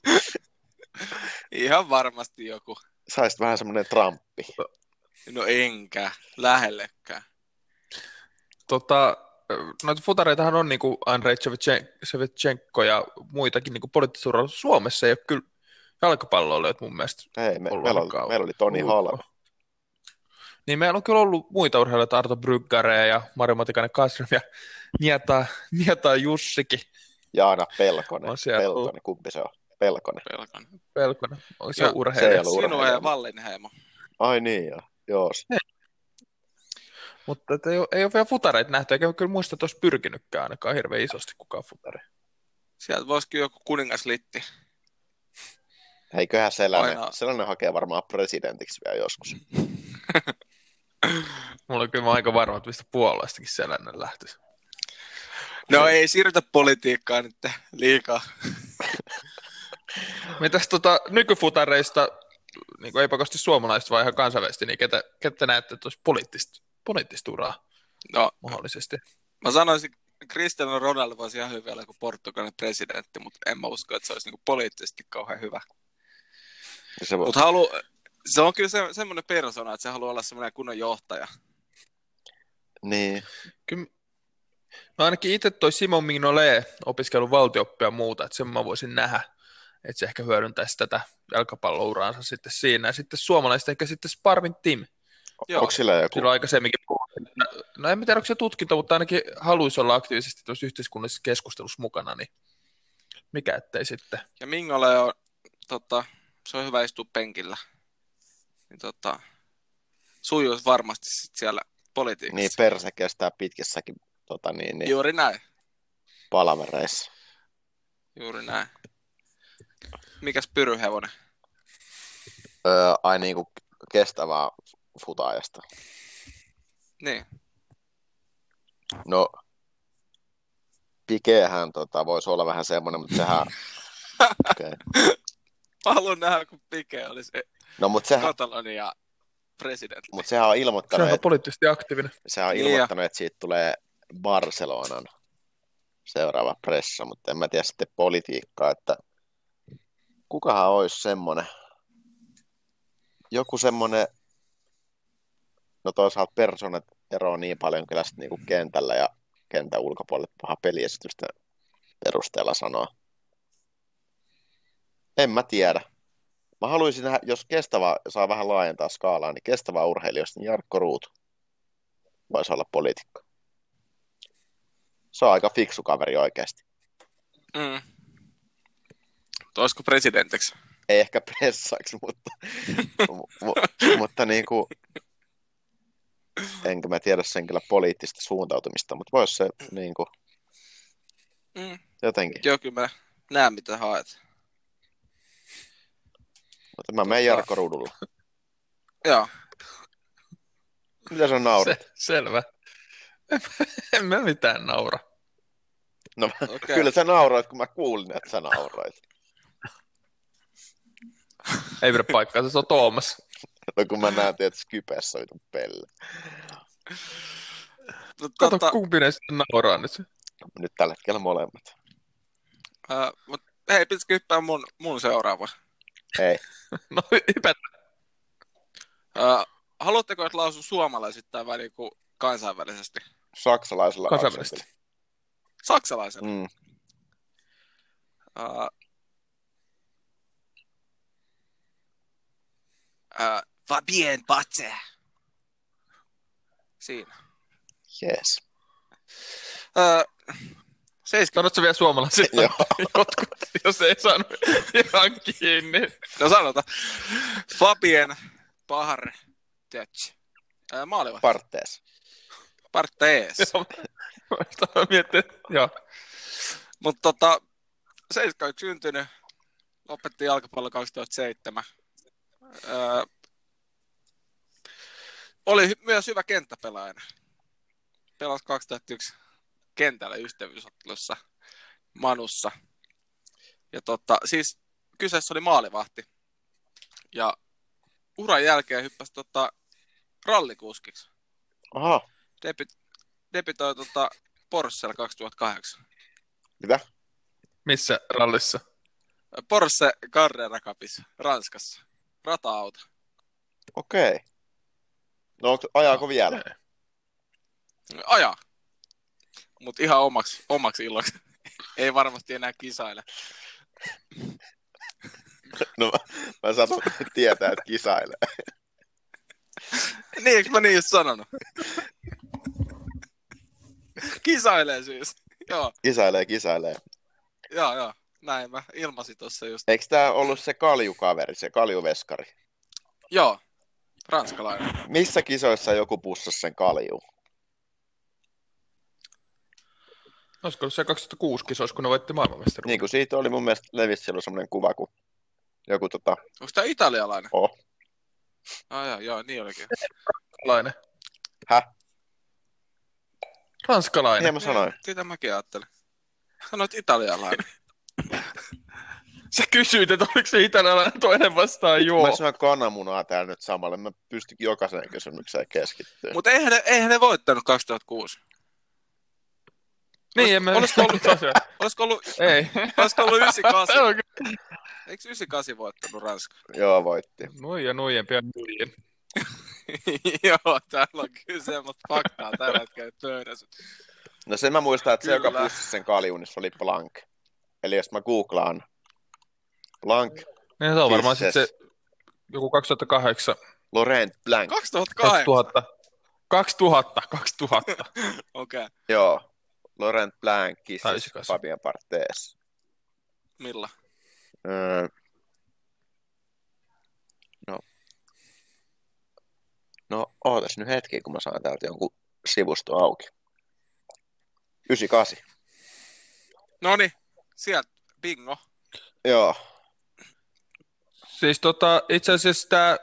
ihan varmasti joku. Saisit vähän semmoinen Trumpi. No enkä, lähellekään. Tota, noita futareitahan on niin kuin Andrei Shevchen- Shevchenko ja muitakin niin poliittisuudella. Suomessa ei ole kyllä jalkapalloilijat mun mielestä Ei, me, ollut meillä, oli, meillä oli Toni. Halme. Niin meillä on kyllä ollut muita urheilijoita, Arto Bryggare ja Mari Matikainen Kasrem ja Nieta, Nieta Jussikin Jaana Pelkonen. On siellä Peltonen, kumpi se on? Pelkonen. Pelkän. Pelkonen. On se urheilija. Sinua ja Wallinheimo. Ai niin, joo. joo. Mutta et ei, ole, ei ole vielä futareita nähty, eikä kyllä muista, että olisi pyrkinytkään ainakaan hirveän isosti kukaan futari. Sieltä voisi kyllä joku kuningaslitti. Eiköhän sellainen, Aina- sellainen hakee varmaan presidentiksi vielä joskus. Mulla on kyllä aika varma, että mistä puolueestakin sellainen lähtisi. No ei siirrytä politiikkaan nyt liikaa. Mitäs tota, nykyfutareista, niin kuin ei pakosti suomalaista, vaan ihan kansainvälisesti, niin ketä, ketä näette, että olisi poliittista, poliittista uraa No, mahdollisesti? mä sanoisin, Cristiano Ronaldo voisi ihan hyvin olla kuin Portugalin presidentti, mutta en mä usko, että se olisi niinku poliittisesti kauhean hyvä. Se voi, Mutta halu, se on kyllä se, semmoinen persona, että se haluaa olla semmoinen kunnon johtaja. niin, Kyllä, no ainakin itse toi Simon Mignolet opiskellut valtioppia ja muuta, että sen mä voisin nähdä, että se ehkä hyödyntäisi tätä jalkapallouraansa sitten siinä. Ja sitten suomalaiset ehkä sitten Sparvin Tim. Joo. onko sillä joku? Silloin aikaisemminkin puhuttiin, no en tiedä, onko se tutkinto, mutta ainakin haluaisi olla aktiivisesti tuossa yhteiskunnallisessa keskustelussa mukana, niin mikä ettei sitten. Ja Mingolle on, tota, se on hyvä istua penkillä. Niin tota, sujuisi varmasti sit siellä politiikassa. Niin, perse kestää pitkissäkin tota, niin, niin, Juuri näin, palavereissa. juuri näin. Mikäs pyryhevonen? Öö, ai niin kuin kestävää futaajasta. Niin, No, Pikehän tota, voisi olla vähän semmoinen, mutta sehän... Okay. mä haluan nähdä, kun Pike olisi No, mutta sehän, Katalonia presidentti. mut sehän on Se ilmoittanut, on että, poliittisesti aktiivinen. sehän on Niin ilmoittanut, että siitä tulee Barcelonan seuraava pressa, mutta en mä tiedä sitten politiikkaa, että kukahan olisi semmoinen, joku semmoinen, no toisaalta persoonat eroaa niin paljon kyllä niinku kentällä ja kentän ulkopuolelle paha peliesitystä perusteella sanoa. En mä tiedä. Mä haluaisin nähdä, jos kestävä saa vähän laajentaa skaalaa, niin kestävä urheilijoista, niin Jarkko Ruutu voisi olla poliitikko. Se on aika fiksu kaveri oikeasti. Mm. Olisiko presidentiksi? Ei ehkä pressaksi, mutta, mu, mu, mutta niin kuin, enkä mä tiedä sen kyllä poliittista suuntautumista, mutta voisi se niin kuin, Mm. jotenkin. Joo, kyllä mä näen mitä haet. Mutta mä menen Jarkko Ruudulla. Joo. Mitä sä naurat? Se, selvä. En mä mitään naura. No okay. kyllä sä nauroit, kun mä kuulin, että sä nauroit. Ei pidä paikkaa, se on Tuomas. No kun mä näen, että Skypessä on pelle. No, Kato, tota, kumpi ne sitten nauraa nyt. Nyt tällä hetkellä molemmat. äh, mut, hei, pitäisikö hyppää mun, mun seuraava? Ei. No hypätä. Äh, haluatteko, että lausun suomalaisittain vai niinku kansainvälisesti? Saksalaisella Kansainvälisesti. aksentilla. Saksalaisen. Mm. Uh, uh, Fabien Batse. Siinä. Yes. Uh, seiska. Sanotko vielä suomalaisille? Joo. Jotkut, jos ei saanut ihan kiinni. No sanota. Fabien Bahar Dutch. Uh, maaliva. Partees. Partees. Joo. Että joo. Mutta tota, 71 syntynyt, lopetti jalkapallo 2007. Öö, oli hy- myös hyvä kenttäpelaaja. Pelasi 2001 kentällä ystävyysottelussa Manussa. Ja tota, siis kyseessä oli maalivahti. Ja uran jälkeen hyppäsi tota, rallikuskiksi. Aha, Debi- debitoi tota, Porschella 2008. mitä? Missä rallissa? Porsche Carrera Cupissa, Ranskassa. Rata-auto. Okei. No onko, ajaako vielä? Ajaa. Mutta ihan omaksi, omaksi iloksi. Ei varmasti enää kisaile. No mä, mä sanon tietää, että kisailee. Niin, eikö mä niin just sanonut? Kisailee siis. Joo, Kisailee, kisailee. joo, joo. Näin mä ilmasin tuossa just. Eikö tää ollut se kaljukaveri, se kaljuveskari? Joo, ranskalainen. Missä kisoissa joku pussasi sen kalju? Olisiko ollut se 2006 kisoissa, kun ne voitti maailmanmestaruuden? Niin kuin siitä oli mun mielestä levisi silloin semmoinen kuva, kun joku tota, Onko tää italialainen? oh, Ah, joo, joo, niin olikin. Ranskalainen. Häh? Ranskalainen. niin mä sanoin. Sitä mäkin ajattelin. Sanoit italialainen. Sä kysyit, että oliko se italialainen toinen vastaan joo. Mä sanoin kananmunaa täällä nyt samalle, mä pystyn jokaiseen kysymykseen keskittyä. Mutta eihän ne, eihän ne voittanut 2006. niin, emme olisiko ollut-. Olisiko ollut, Ei. olisiko ollut 98? Tää on kyllä- Eikö 98 voittanut Ranska? Joo, voitti. Nuija nuijempi ja nuijin. Joo, täällä on kyllä semmoista faktaa tällä hetkellä pöydässä. No sen mä muistan, että se, joka Kyllä. pussasi sen kaljun, niin se oli Blank. Eli jos mä googlaan Blank, Niin se on varmaan sitten se joku 2008. Laurent Blank. 2008. 2000. 2000. 2000. Okei, okay. Joo. Laurent Blanc, Tai Kisses, 98. Fabien Barthez. millä? Öö, no. No, ootas nyt hetki, kun mä saan täältä jonkun sivusto auki. 98. No niin, sieltä bingo. Joo. Siis tota, itse asiassa tämä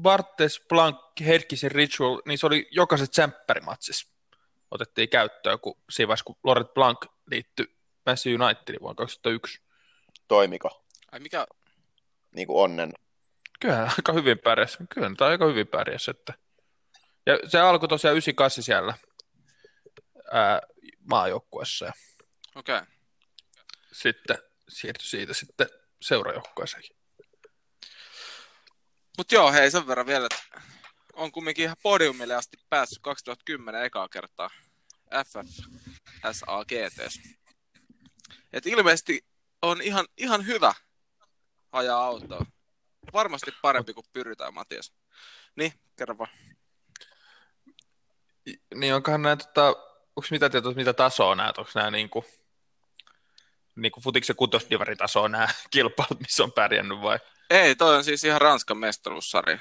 Bartes Blanc Herkisen Ritual, niin se oli jokaisessa tsemppärimatsissa otettiin käyttöön, kun siinä vaiheessa, kun Laurent Blanc liittyi Manchester Unitediin vuonna 2001. Toimiko? Ai mikä? Niin kuin onnen. Kyllähän aika hyvin pärjäs. Kyllä tämä aika hyvin pärjäs. Että... Ja se alkoi tosiaan 98 siellä ää, maajoukkuessa ja Okei. Okay. sitten siirtyi siitä sitten seurajoukkueeseen. Mutta joo, hei sen verran vielä, että on kumminkin ihan podiumille asti päässyt 2010 ekaa kertaa FFSAGT. Et ilmeisesti on ihan, ihan hyvä ajaa autoa. Varmasti parempi kuin pyritään, Matias. Niin, kerro vaan. Niin onkohan nämä, tota, onko mitä tietoa, mitä tasoa nämä, onko nämä niinku, niinku futiksen kutosdivaritasoa nämä kilpailut, missä on pärjännyt vai? Ei, toi on siis ihan Ranskan mestaruussarja.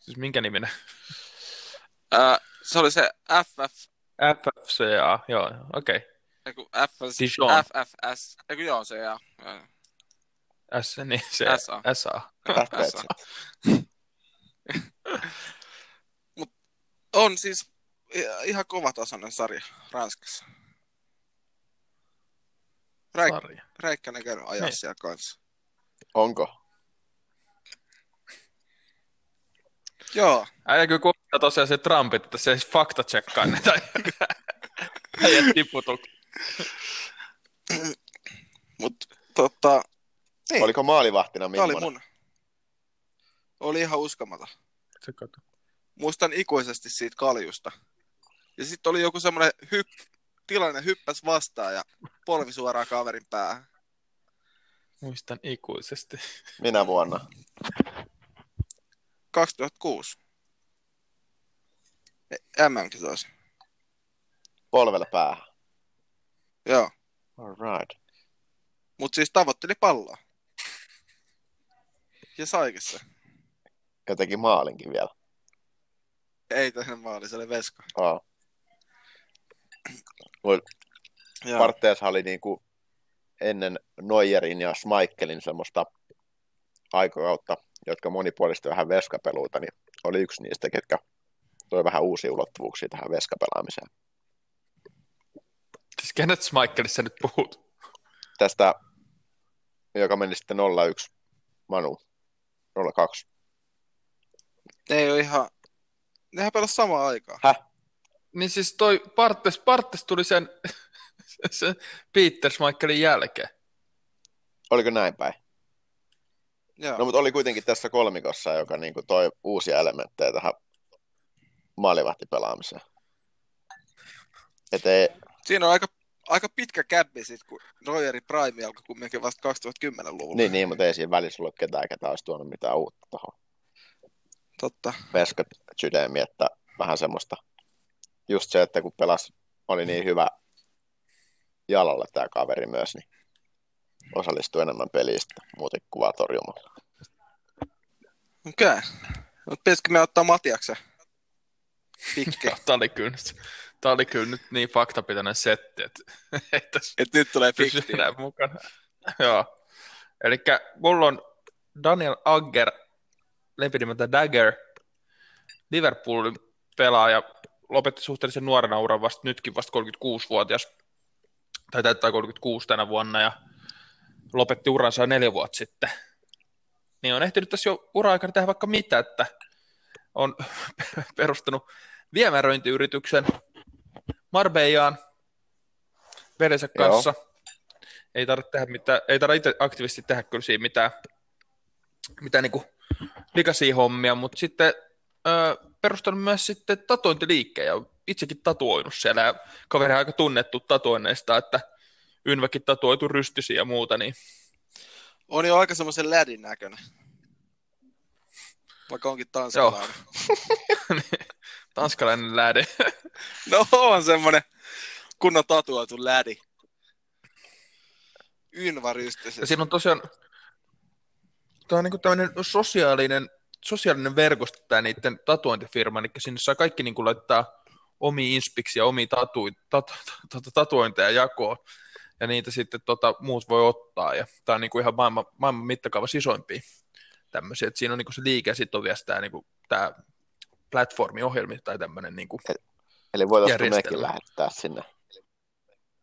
Siis minkä niminen? Ää, se oli se FF, FFCA, joo, okei. Okay. eiku FS, Dijon. FFS, eiku joo se ja, S, niin se SA. SA. FPC. on siis ihan kovatasoinen sarja Ranskassa. Räik, Sarja. Räikkänen käynyt ajaa Niin. siellä kanssa. Onko? Joo, Äijä kyllä kuulostaa tosiaan se Trumpit, että se ei fakta tsekkaa näitä äijät tiputuk. mutta tota, niin, Oliko maalivahtina tää oli millainen? mun. Oli ihan uskomaton. Se kato. Muistan ikuisesti siitä kaljusta. Ja sitten oli joku semmoinen hypp, tilanne hyppäs vastaan ja polvi suoraan kaverin päähän. Muistan ikuisesti. Minä vuonna? 2006. E- MM-kisoissa. Polvella päähän. Joo. All right. Mutta siis tavoitteli palloa. Ja saikin se. Ja teki maalinkin vielä. Ei tehnyt maali, se oli veska. Aa. Partteessa oli niinku ennen Neuerin ja Schmeichelin semmoista aikakautta, jotka monipuolisti vähän veskapeluita, niin oli yksi niistä, ketkä toi vähän uusia ulottuvuuksia tähän veskapelaamiseen. Siis kenet Smikkelissa nyt puhut? Tästä, joka meni sitten 01 Manu, 02. Ne ei ole ihan... Nehän pelas samaan aikaan. Niin siis toi Partes, Partes tuli sen, sen Peter Schmeichelin jälkeen. Oliko näin päin? Joo. No, mutta oli kuitenkin tässä kolmikossa, joka niinku toi uusia elementtejä tähän maalivahtipelaamiseen. Et ei, Siinä on aika, aika pitkä käppi sit, kun Royeri Prime alkoi kumminkin vasta 2010-luvulla. niin, niin, mutta ei siinä välissä ollut ketään, ketä olisi tuonut mitään uutta tuohon Totta. veskat sydämi, että vähän semmoista. Just se, että kun pelas, oli niin hyvä jalalla tämä kaveri myös, niin osallistui enemmän pelistä muuten kuvaa torjumalla. Okei. Okay. Mutta pitäisikö me ottaa Matiaksen pikki? Tää oli kyllä nyt, tää oli kyllä nyt niin faktapitoinen setti, että tässä Et nyt tulee enää mukana. Joo. Eli mulla on Daniel Agger, lempinimeltä Dagger, Liverpoolin pelaaja, lopetti suhteellisen nuorena uran vasta, nytkin vasta 36-vuotias, tai täyttää 36 tänä vuonna, ja lopetti uransa neljä vuotta sitten. Niin on ehtinyt tässä jo ura-aikana tehdä vaikka mitä, että on perustanut viemäröintiyrityksen Marbejaan veljensä Joo. kanssa. Ei tarvitse tehdä mitään, ei tarvitse itse aktiivisesti tehdä kyllä siinä mitään, mitään niinku likaisia hommia, mutta sitten ö, perustanut myös sitten tatuointiliikkeen ja itsekin tatuoinut siellä ja kaveri on aika tunnettu tatuoinneista, että Ynväkin tatuoitu rystysiä ja muuta, niin On jo aika semmoisen lädin näköinen. Vaikka onkin tanskalainen. tanskalainen läde. No on semmonen kunnon tatuoitu lädi. Ynvarystys. Ja siinä on tosiaan, tämä on niin tämmöinen sosiaalinen, sosiaalinen verkosto, tämä niiden tatuointifirma, eli sinne saa kaikki niin kuin laittaa omia inspiksi ja omia tatu, tat, tat, tatuointeja jakoon, ja niitä sitten tota, muut voi ottaa, ja tämä on niin kuin ihan maailman, maailman mittakaavassa isoimpia tämmöisiä, että siinä on niin kuin se liike, ja sitten on vielä tämä, niin kuin, tämä platformiohjelmi tai tämmöinen niin kuin, Eli Järjestelmä. mekin lähettää sinne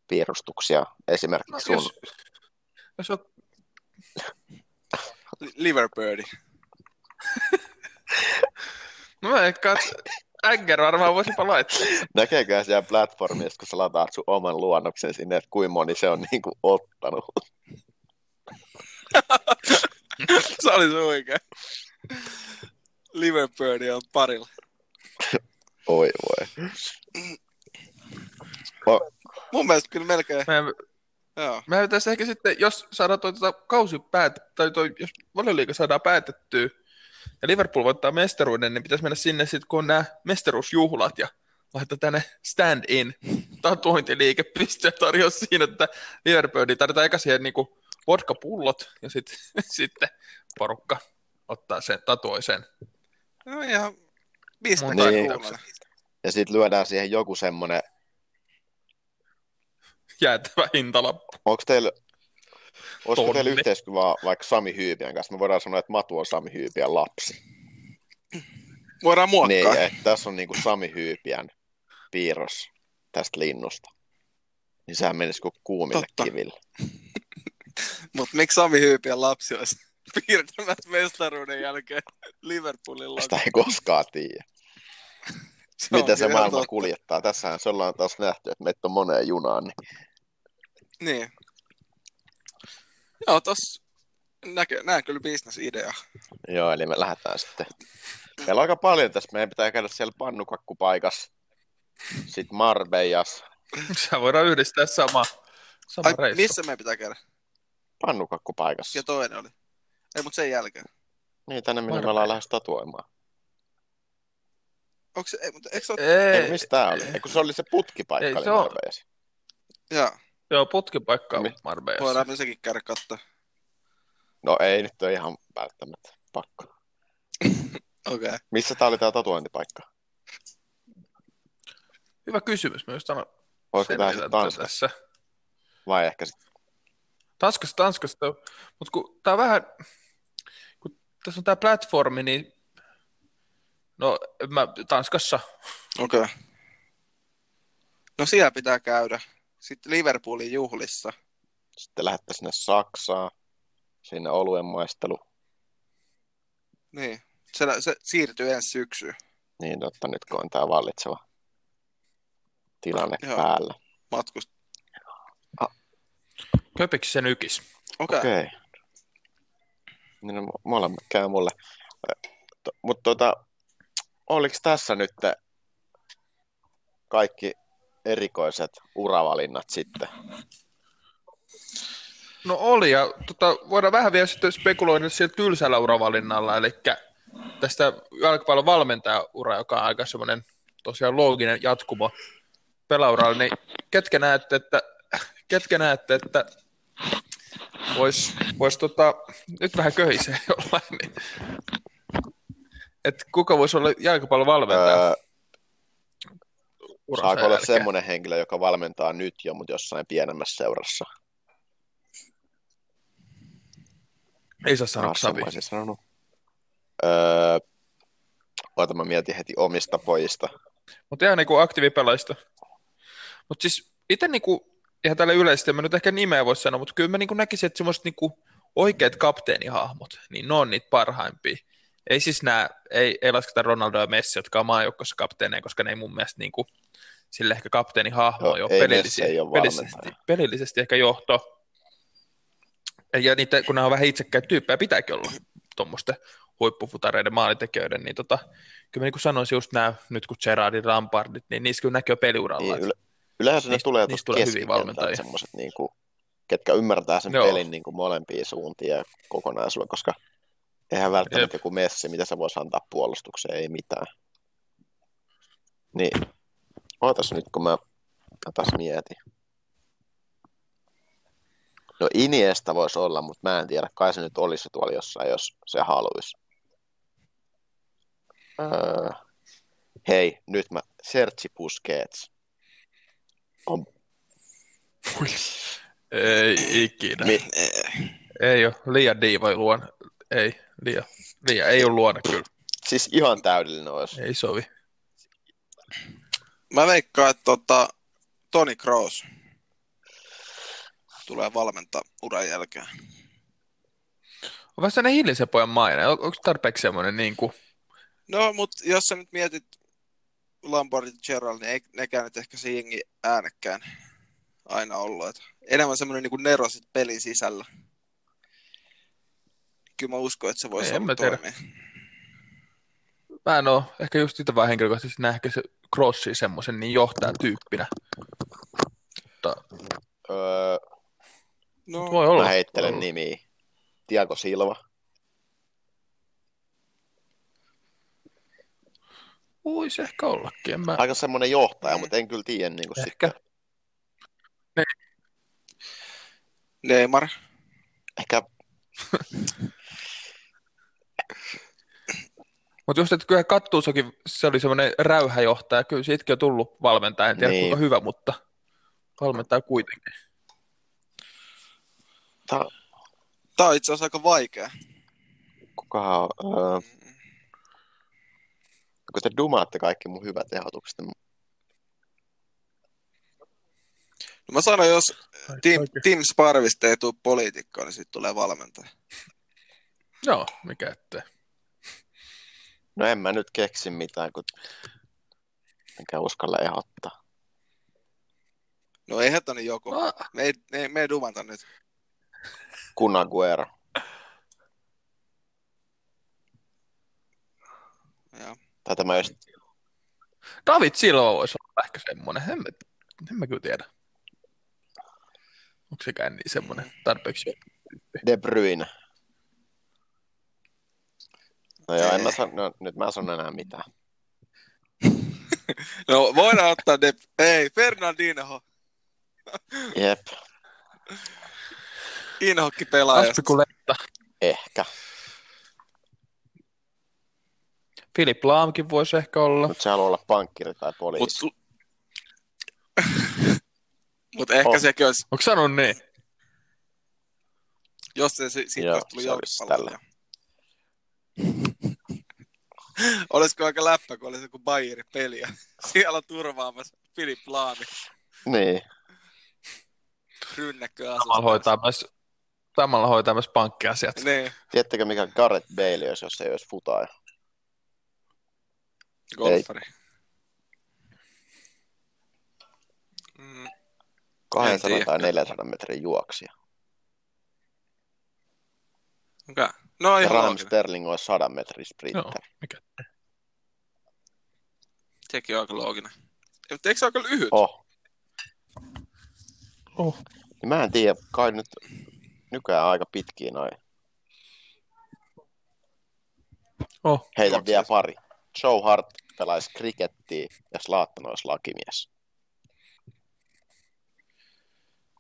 piirustuksia no, esimerkiksi sun jos, jos on Liverbirdi. No mä että Ägger varmaan voisipa laittaa. Näkeekö siellä platformissa, kun sä lataat sun oman luonnoksen sinne, että kuinka moni se on niin kuin ottanut? Se oli se oikein. Liverpool on parilla. Oi voi. Mun mielestä kyllä melkein, Meidän, joo. meidän pitäisi ehkä sitten, jos saadaan toi, tota, kausi päät, tai toi, jos valioliiga saadaan päätettyä, ja Liverpool voittaa mestaruuden, niin pitäisi mennä sinne sitten, kun on nämä mestaruusjuhlat, ja laittaa tänne stand-in tatuointiliike, piste tarjoa siinä, että Liverpooliin tarvitaan eka siihen niin vodka-pullot, ja sitten, sitten porukka ottaa sen, tatuoi sen. No ihan bisnes Niin. kuulonen. Ja sitten lyödään siihen joku semmonen, Jäätävä hintalappu. onko teillä, olisiko teillä Tonni. yhteiskuvaa vaikka Sami Hyypiän kanssa? Me voidaan sanoa, että Matu on Sami Hyypiän lapsi. Voidaan muokkaa. Niin, että tässä on niinku Sami Hyypiän piirros tästä linnusta. Niin sehän menisi kuin kuumille Totta. kiville. Mutta miksi Sami Hyypiän lapsi olisi piirtämässä mestaruuden jälkeen Liverpoolilla? Sitä ei koskaan tiedä. Miten se maailma kuljettaa. Tässähän se ollaan taas nähty, että meitä on moneen junaan. Niin Niin. Joo, tos näkö, näen kyllä bisnesidea. Joo, eli me lähdetään sitten. Meillä on aika paljon tässä. Meidän pitää käydä siellä pannukakkupaikassa. Sitten Marbejas. Se voidaan yhdistää sama, sama Ai, reissu. missä me pitää käydä? Pannukakkupaikassa. Ja toinen oli. Ei, mutta sen jälkeen. Niin, tänne minne me ollaan lähes tatuoimaan. Onko se, ei, mutta eikö se ole... Ei, Ei, mistä tää oli? Eikö se oli se putkipaikka Ei, oli se on-. Joo, Joo, putkipaikka on Marbejassa. voidaan me sekin käydä katsoa. No ei nyt ole ihan välttämättä. Pakko. Okei. Okay. Missä tää oli tää tatuointipaikka? Hyvä kysymys myös tämä. Olisiko tää sitten Tanskassa? tässä. Vai ehkä sitten? Tanskassa, Tanskassa. Mutta kun tää on vähän, kun tässä on tää platformi, niin no mä Tanskassa. Okei. Okay. No siellä pitää käydä. Sitten Liverpoolin juhlissa. Sitten lähettää sinne Saksaan. Sinne oluen maistelu. Niin. Se, se siirtyy ensi syksyyn. Niin totta, nyt kun on tää vallitseva tilanne Joo. päällä. Matkust. Köpiksi sen ykis. Okei. Okay. Okay. Niin no, molemmat käy mulle. Mutta tota, oliko tässä nyt kaikki erikoiset uravalinnat sitten? No oli, ja tota, voidaan vähän vielä sitten spekuloida sillä tylsällä uravalinnalla, eli tästä jalkapallon valmentajaura, joka on aika semmoinen tosiaan looginen jatkumo pelauralle, niin ketkä näette, että, ketkä näette, että vois, vois tota, nyt vähän köhisee jollain, niin, että kuka voisi olla jalkapallon valmentaja Öö, uransa saako olla jälkeen? semmoinen henkilö, joka valmentaa nyt jo, mutta jossain pienemmässä seurassa? Ei saa sanoa sen mä sanonut. Öö, oota, mä mietin heti omista pojista. Mutta ihan niinku aktiivipelaista. Mutta siis itse niinku, ihan tällä yleisesti, mä nyt ehkä nimeä voi sanoa, mutta kyllä mä niinku näkisin, että semmoiset niinku oikeat kapteenihahmot, niin ne on niitä parhaimpia. Ei siis nää, ei, ei lasketa Ronaldo ja Messi, jotka on maajoukkoissa kapteeneja, koska ne ei mun mielestä niinku, sille ehkä kapteenihahmo Joo, jo pelillisesti, pelillisesti, pelillisesti ehkä johto. Ja niitä, kun nämä on vähän itsekkäitä tyyppejä, pitääkin olla tuommoisten huippufutareiden maalitekijöiden, niin tota, kyllä niin kuin sanoisin just nämä, nyt kun Gerardin Lampardit, niin niissä kyllä näkyy peliuralla. Niin, Niin, yle, yleensä ne niistä- tulee niistä tulee hyviä keskikentältä, valmentajia. semmoiset, niin kuin, ketkä ymmärtää sen Joo. pelin niin kuin molempiin suuntiin ja kokonaisuuden, koska eihän välttämättä Jep. joku messi, mitä se voisi antaa puolustukseen, ei mitään. Niin, ootas nyt, kun mä, mä taas mietin. No Iniesta voisi olla, mutta mä en tiedä, kai se nyt olisi tuolla jossain, jos se haluaisi. Öö, hei, nyt mä, Sergi Busquets. On, ei ikinä. mi, Ei ole, liian diiva luona. Ei, liian, liian, ei ole luona kyllä, siis ihan täydellinen olisi. ei sovi. Mä veikkaan, että tota, Toni Kroos tulee valmentaa uran jälkeen. On vähän sellainen hiljisen pojan maine. On, onko tarpeeksi semmoinen niin kuin, No, mutta jos sä nyt mietit Lampardit ja Gerald, niin ei nekään nyt ehkä se jengi äänekkään aina ollut. Et enemmän semmoinen niin nero sit pelin sisällä. Kyllä mä uskon, että se voisi olla toimia. mä en oo ehkä just sitä vaan henkilökohtaisesti nähkö se Crossi semmoisen niin johtajan tyyppinä. Mutta Öö, No, voi olla. mä heittelen nimiä. Tiago Silva. Voisi ehkä ollakin. En mä... Aika semmoinen johtaja, Mm. mutta en kyllä tiedä niin kuin Ehkä. sitten. Neymar. Ehkä Mutta just, että kyllä Kattuusokin, se oli semmoinen räyhäjohtaja. Kyllä siitäkin on tullut valmentaja. En tiedä Niin. kuinka hyvä, mutta valmentaja kuitenkin. ta, Tää on itse asiassa aika vaikea. kukahan on, öö, kun te dumaatte kaikki mun hyvät ehdotukset, niin No mä sanon, jos Tim, Tim Sparvista ei tule poliitikkoa, niin sitten tulee valmentaja. Joo, mikä ettei. No en mä nyt keksi mitään, kun enkä uskalla ehdottaa. No ei hetoni joku. No, Me ei, me, ei- me ei dumata nyt. Kun Aguero. Joo. Tai tämä just, David Silva voisi olla ehkä semmoinen. En mä, en mä kyllä tiedä. Onko sekään niin semmoinen tarpeeksi? De Bruyne. No joo, en mä Ei. san, no, nyt mä en sano enää mitään. No voidaan ottaa de... Ei, Fernandinho. Jep, Inhokki pelaaja. Aspikuletta. ehkä. Filip Laamkin voisi ehkä olla. Mutta se haluaa olla pankkiri tai poliisi. su... Mut ehkä Oh. sekin olisi, Onko sanonut niin? jos se si- siitä Joo, olisi se olisi jalkapalloilija. Olisiko aika läppä, kun olisi joku Bayern peli ja siellä on turvaamassa Filip Laami, Niin, rynnäkkö Samalla hoitaa myös, samalla hoitaa myös pankkiasiat. Niin, tiedättekö mikä Gareth Bale olisi, jos se ei olisi futaaja? golfari. Mm, 200 tiedä. tai 400 metrin juoksija. okay. No ihan Raheem. Sterling olisi 100 metrin Joo, sprinter. mikä? Sekin on aika looginen. Mutta eikö se aika lyhyt? Oh, Oh. niin mä en tiedä, kai nyt nykyään aika pitkiä noin. Oh. Heitä Onko vielä se- pari. Joe Hart pelaisi krikettiä ja Slaattan olisi lakimies.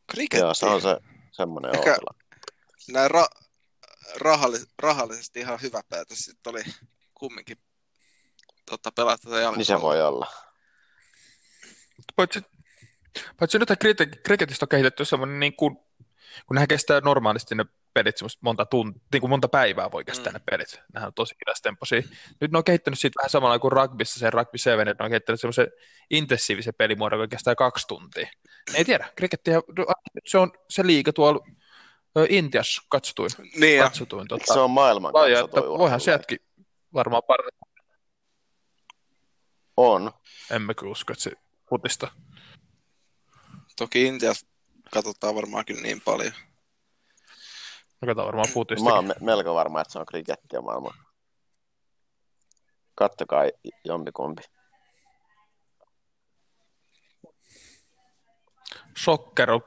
Kriketti. Joo, se on se semmoinen Ehkä- Ehkä... Näin ra- rahallis- rahallisesti ihan hyvä päätös. Sitten oli kumminkin tota, pelata tätä jalkapalloa. Niin se voi olla. Paitsi, paitsi nyt kriketistä on kehitetty semmoinen, niin kuin, kun nehän kestää normaalisti ne pelit monta, tunt, niin kuin monta päivää voi kestää Mm. ne pelit. Nehän on tosi hidastempoisia. Nyt ne on kehittänyt siitä vähän samalla kuin rugbyssa, se rugby 7, että ne on kehittänyt semmoisen intensiivisen pelimuodon, joka kestää kaksi tuntia. Ei tiedä, kriketti, se on se liiga tuolla Intiassa katsotuin. Niin katsotuin tota, se on maailman laji, että voihan sieltäkin varmaan paremmin. On. En mä kyllä usko, että se putista. toki Intiassa katsotaan varmaan kyllä niin paljon. Katson varmaan putista. Mä oon me- melko varma, että se on krikettiä maailman. Kattokaa jompikumpi. Soccer on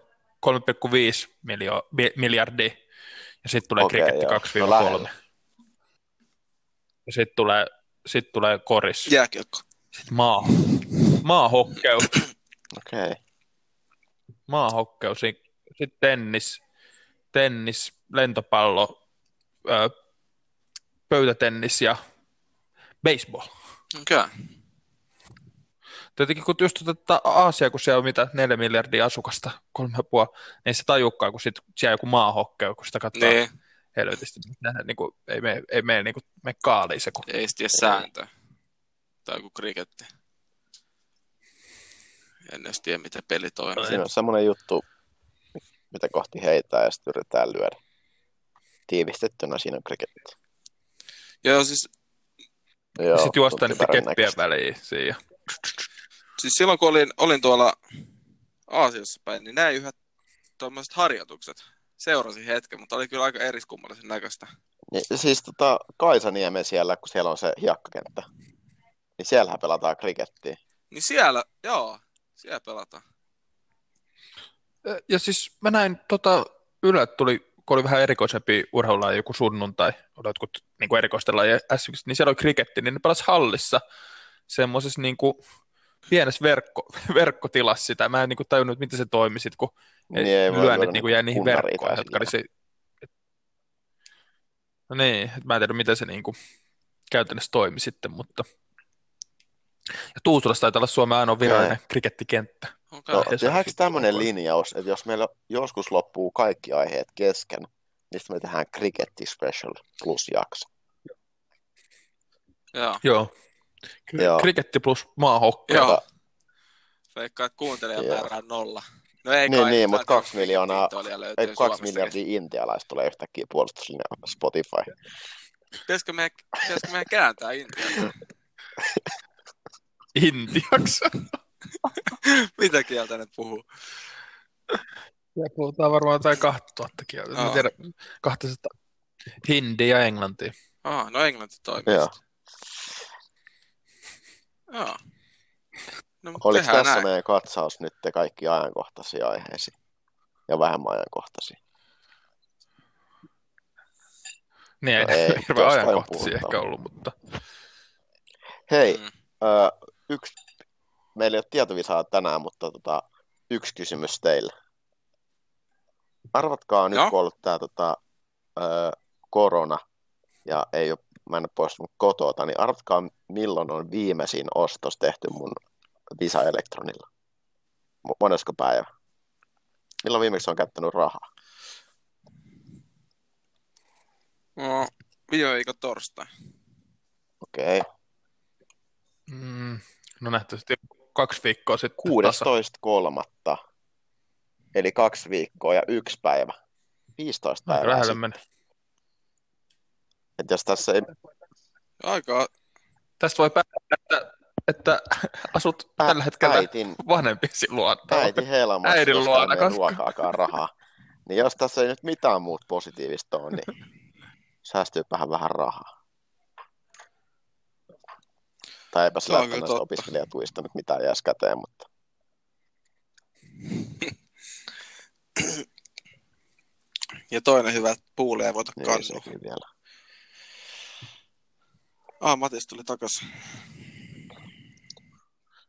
3,5 miljo- mi- miljardia, ja sitten tulee Okei, kriketti joo. 2-3. No lähellä. ja sitten tulee, sit tulee koris, Jääkiekko. sitten maa, maahokkeus, Okei. Okay. maahokkeus, sitten tennis, tennis, lentopallo, pöytätennis ja baseball. Okei. Okay. Tietenkin kun just otetaan Aasia, kun siellä on mitä, 4 miljardia asukasta, kolme ja puoli, niin se tajukaan, kun sit siellä joku maahokkeu, kun sitä katsoo Niin, helvetisti. Nähdään, niin kuin, ei me, ei me, niin kuin, me kaaliin se, kun ei sit tiedä sääntöä. Tai joku kriketti. En edes tiedä, miten peli toimii. Siinä on semmoinen juttu, mitä kohti heitää ja sitten yritetään lyödä. Tiivistettynä siinä on kriketti. Joo, siis, Joo, sitten juostaan niiden keppien väliin siinä. Siis silloin kun olin, olin tuolla Aasiassa päin, niin näin yhdet tuommoiset harjoitukset. Seurasin hetken, mutta oli kyllä aika eriskummallisen näköistä. Niin, siis tota, Kaisaniemen siellä, kun siellä on se hiekkakenttä. niin siellähän pelataan krikettiä. Niin siellä, joo, siellä pelataan. Ja siis mä näin, tota, Yle tuli, kun oli vähän erikoisempi urheilulaji, joku sunnuntai, oli jotkut niin kuin erikoisten lajien S1, niin siellä oli kriketti, niin ne pelas hallissa semmoisessa niin kuin, pienessä verkko, verkkotilassa sitä. Mä en niin kuin, tajunnut, miten se toimi sit, kun Niin ei voi lyönnit niin kuin, jäi niihin verkkoihin, jotka oli se... No niin, et mä en tiedä, miten se niin kuin, käytännössä toimi sitten, mutta... Ja Tuusulassa taitaa olla Suomen ainoa virallinen krikettikenttä. Okay. No, saa tehdäänkö tämmöinen linjaus, että jos meillä joskus loppuu kaikki aiheet kesken, niin sitten me tehdään kriketti special plus jakso. Joo. Joo. Joo. Kriketti plus maahokki. Joo. Veikkaa, että kuuntelijan Joo. määrä on nolla. No ei Niin, kai, niin, mutta kaksi miljoonaa- Ei kaksi miljardia intialaista tulee yhtäkkiä puolustuslinja Spotify. Pitäisikö meidän, pitäisikö meidän kääntää Intiaan? Intiaksi. Mitä kieltä ne puhuu? Ja puhutaan varmaan jotain 2000 kieltä. Mä en tiedä, 200. Hindi ja englanti. Ah, no englanti toimii. Joo. Joo. No, Oliko tässä näin. meidän katsaus nyt kaikki ajankohtaisia aiheisiin? Ja vähemmän ajankohtaisia. Niin No ei, hirveän ajankohtaisia ehkä ollut, mutta Hei, Mm. ö, yksi, meillä ei ole tietovisaa tänään, mutta tota, yksi kysymys teille. Arvatkaa nyt, Joo. kun on ollut tämä tota, ö, korona ja ei ole, mä en ole poistunut kotota, niin arvatkaa milloin on viimeisin ostos tehty mun Visa Elektronilla. Mo- Monesko päivä? Milloin viimeksi on käyttänyt rahaa? No, viime viikon torstai. Okei. Okay. mm, no nähtävästi kaksi viikkoa sitten. tasa. 16.3. Eli kaksi viikkoa ja yksi päivä. 15 Aika päivää lähelle sitten. meni. Et jos tässä ei Aika, Tästä voi päättää, että, että asut ä- tällä hetkellä äitin, vanhempisi luona. äiti helmassa, Äidin luona, koska- ruokaakaan rahaa. Niin jos tässä ei nyt mitään muuta positiivista ole, niin säästyy vähän vähän rahaa. Tai eipä sillä näistä opiskelijatuista nyt mitään jäisi käteen, mutta ja toinen hyvä, että puulia ei voita niin vielä. Ah, Matis tuli takas.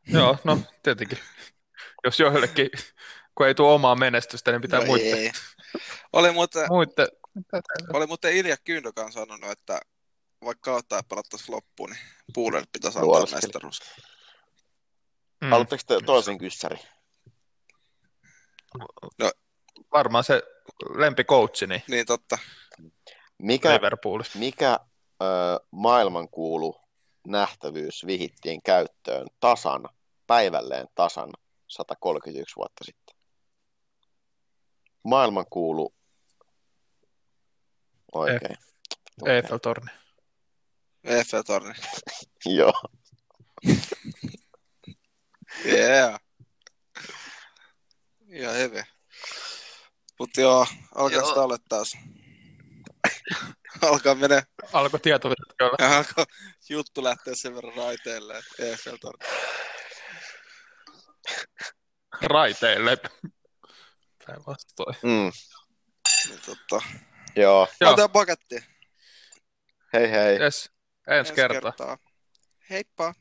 Joo, no tietenkin. Jos joillekin, kun ei tule omaa menestystä, niin pitää no muiden, ei. Oli muuten, muiden oli muuten Ilja Kyndokan sanonut, että vaikka kautta ei pelattaisi loppuun, niin puulelle pitäisi antaa Luoleskeli. mestaruus. mm, Haluatteko te toisen kyssäri? varmaan se lempikoutsi niin Niin totta. Mikä, Liverpoolissa. mikä maailmankuulu nähtävyys vihittiin käyttöön tasan, päivälleen tasan 131 vuotta sitten? Maailmankuulu oikein. Okei. Eiffel-torni. Eiffel-torni. Joo. Yeah. Ja heve. Mutta joo, alkaa sitä olla taas. alkaa mennä, Alkoi tietovirtoilla alkaa juttu lähteä sen verran raiteille, Eiffel-torni. raiteille. Päinvastoin. Mm, Niin totta. joo. Joo. Otetaan paketti. Hei hei. Yes. Ensi kertaa. Heippa.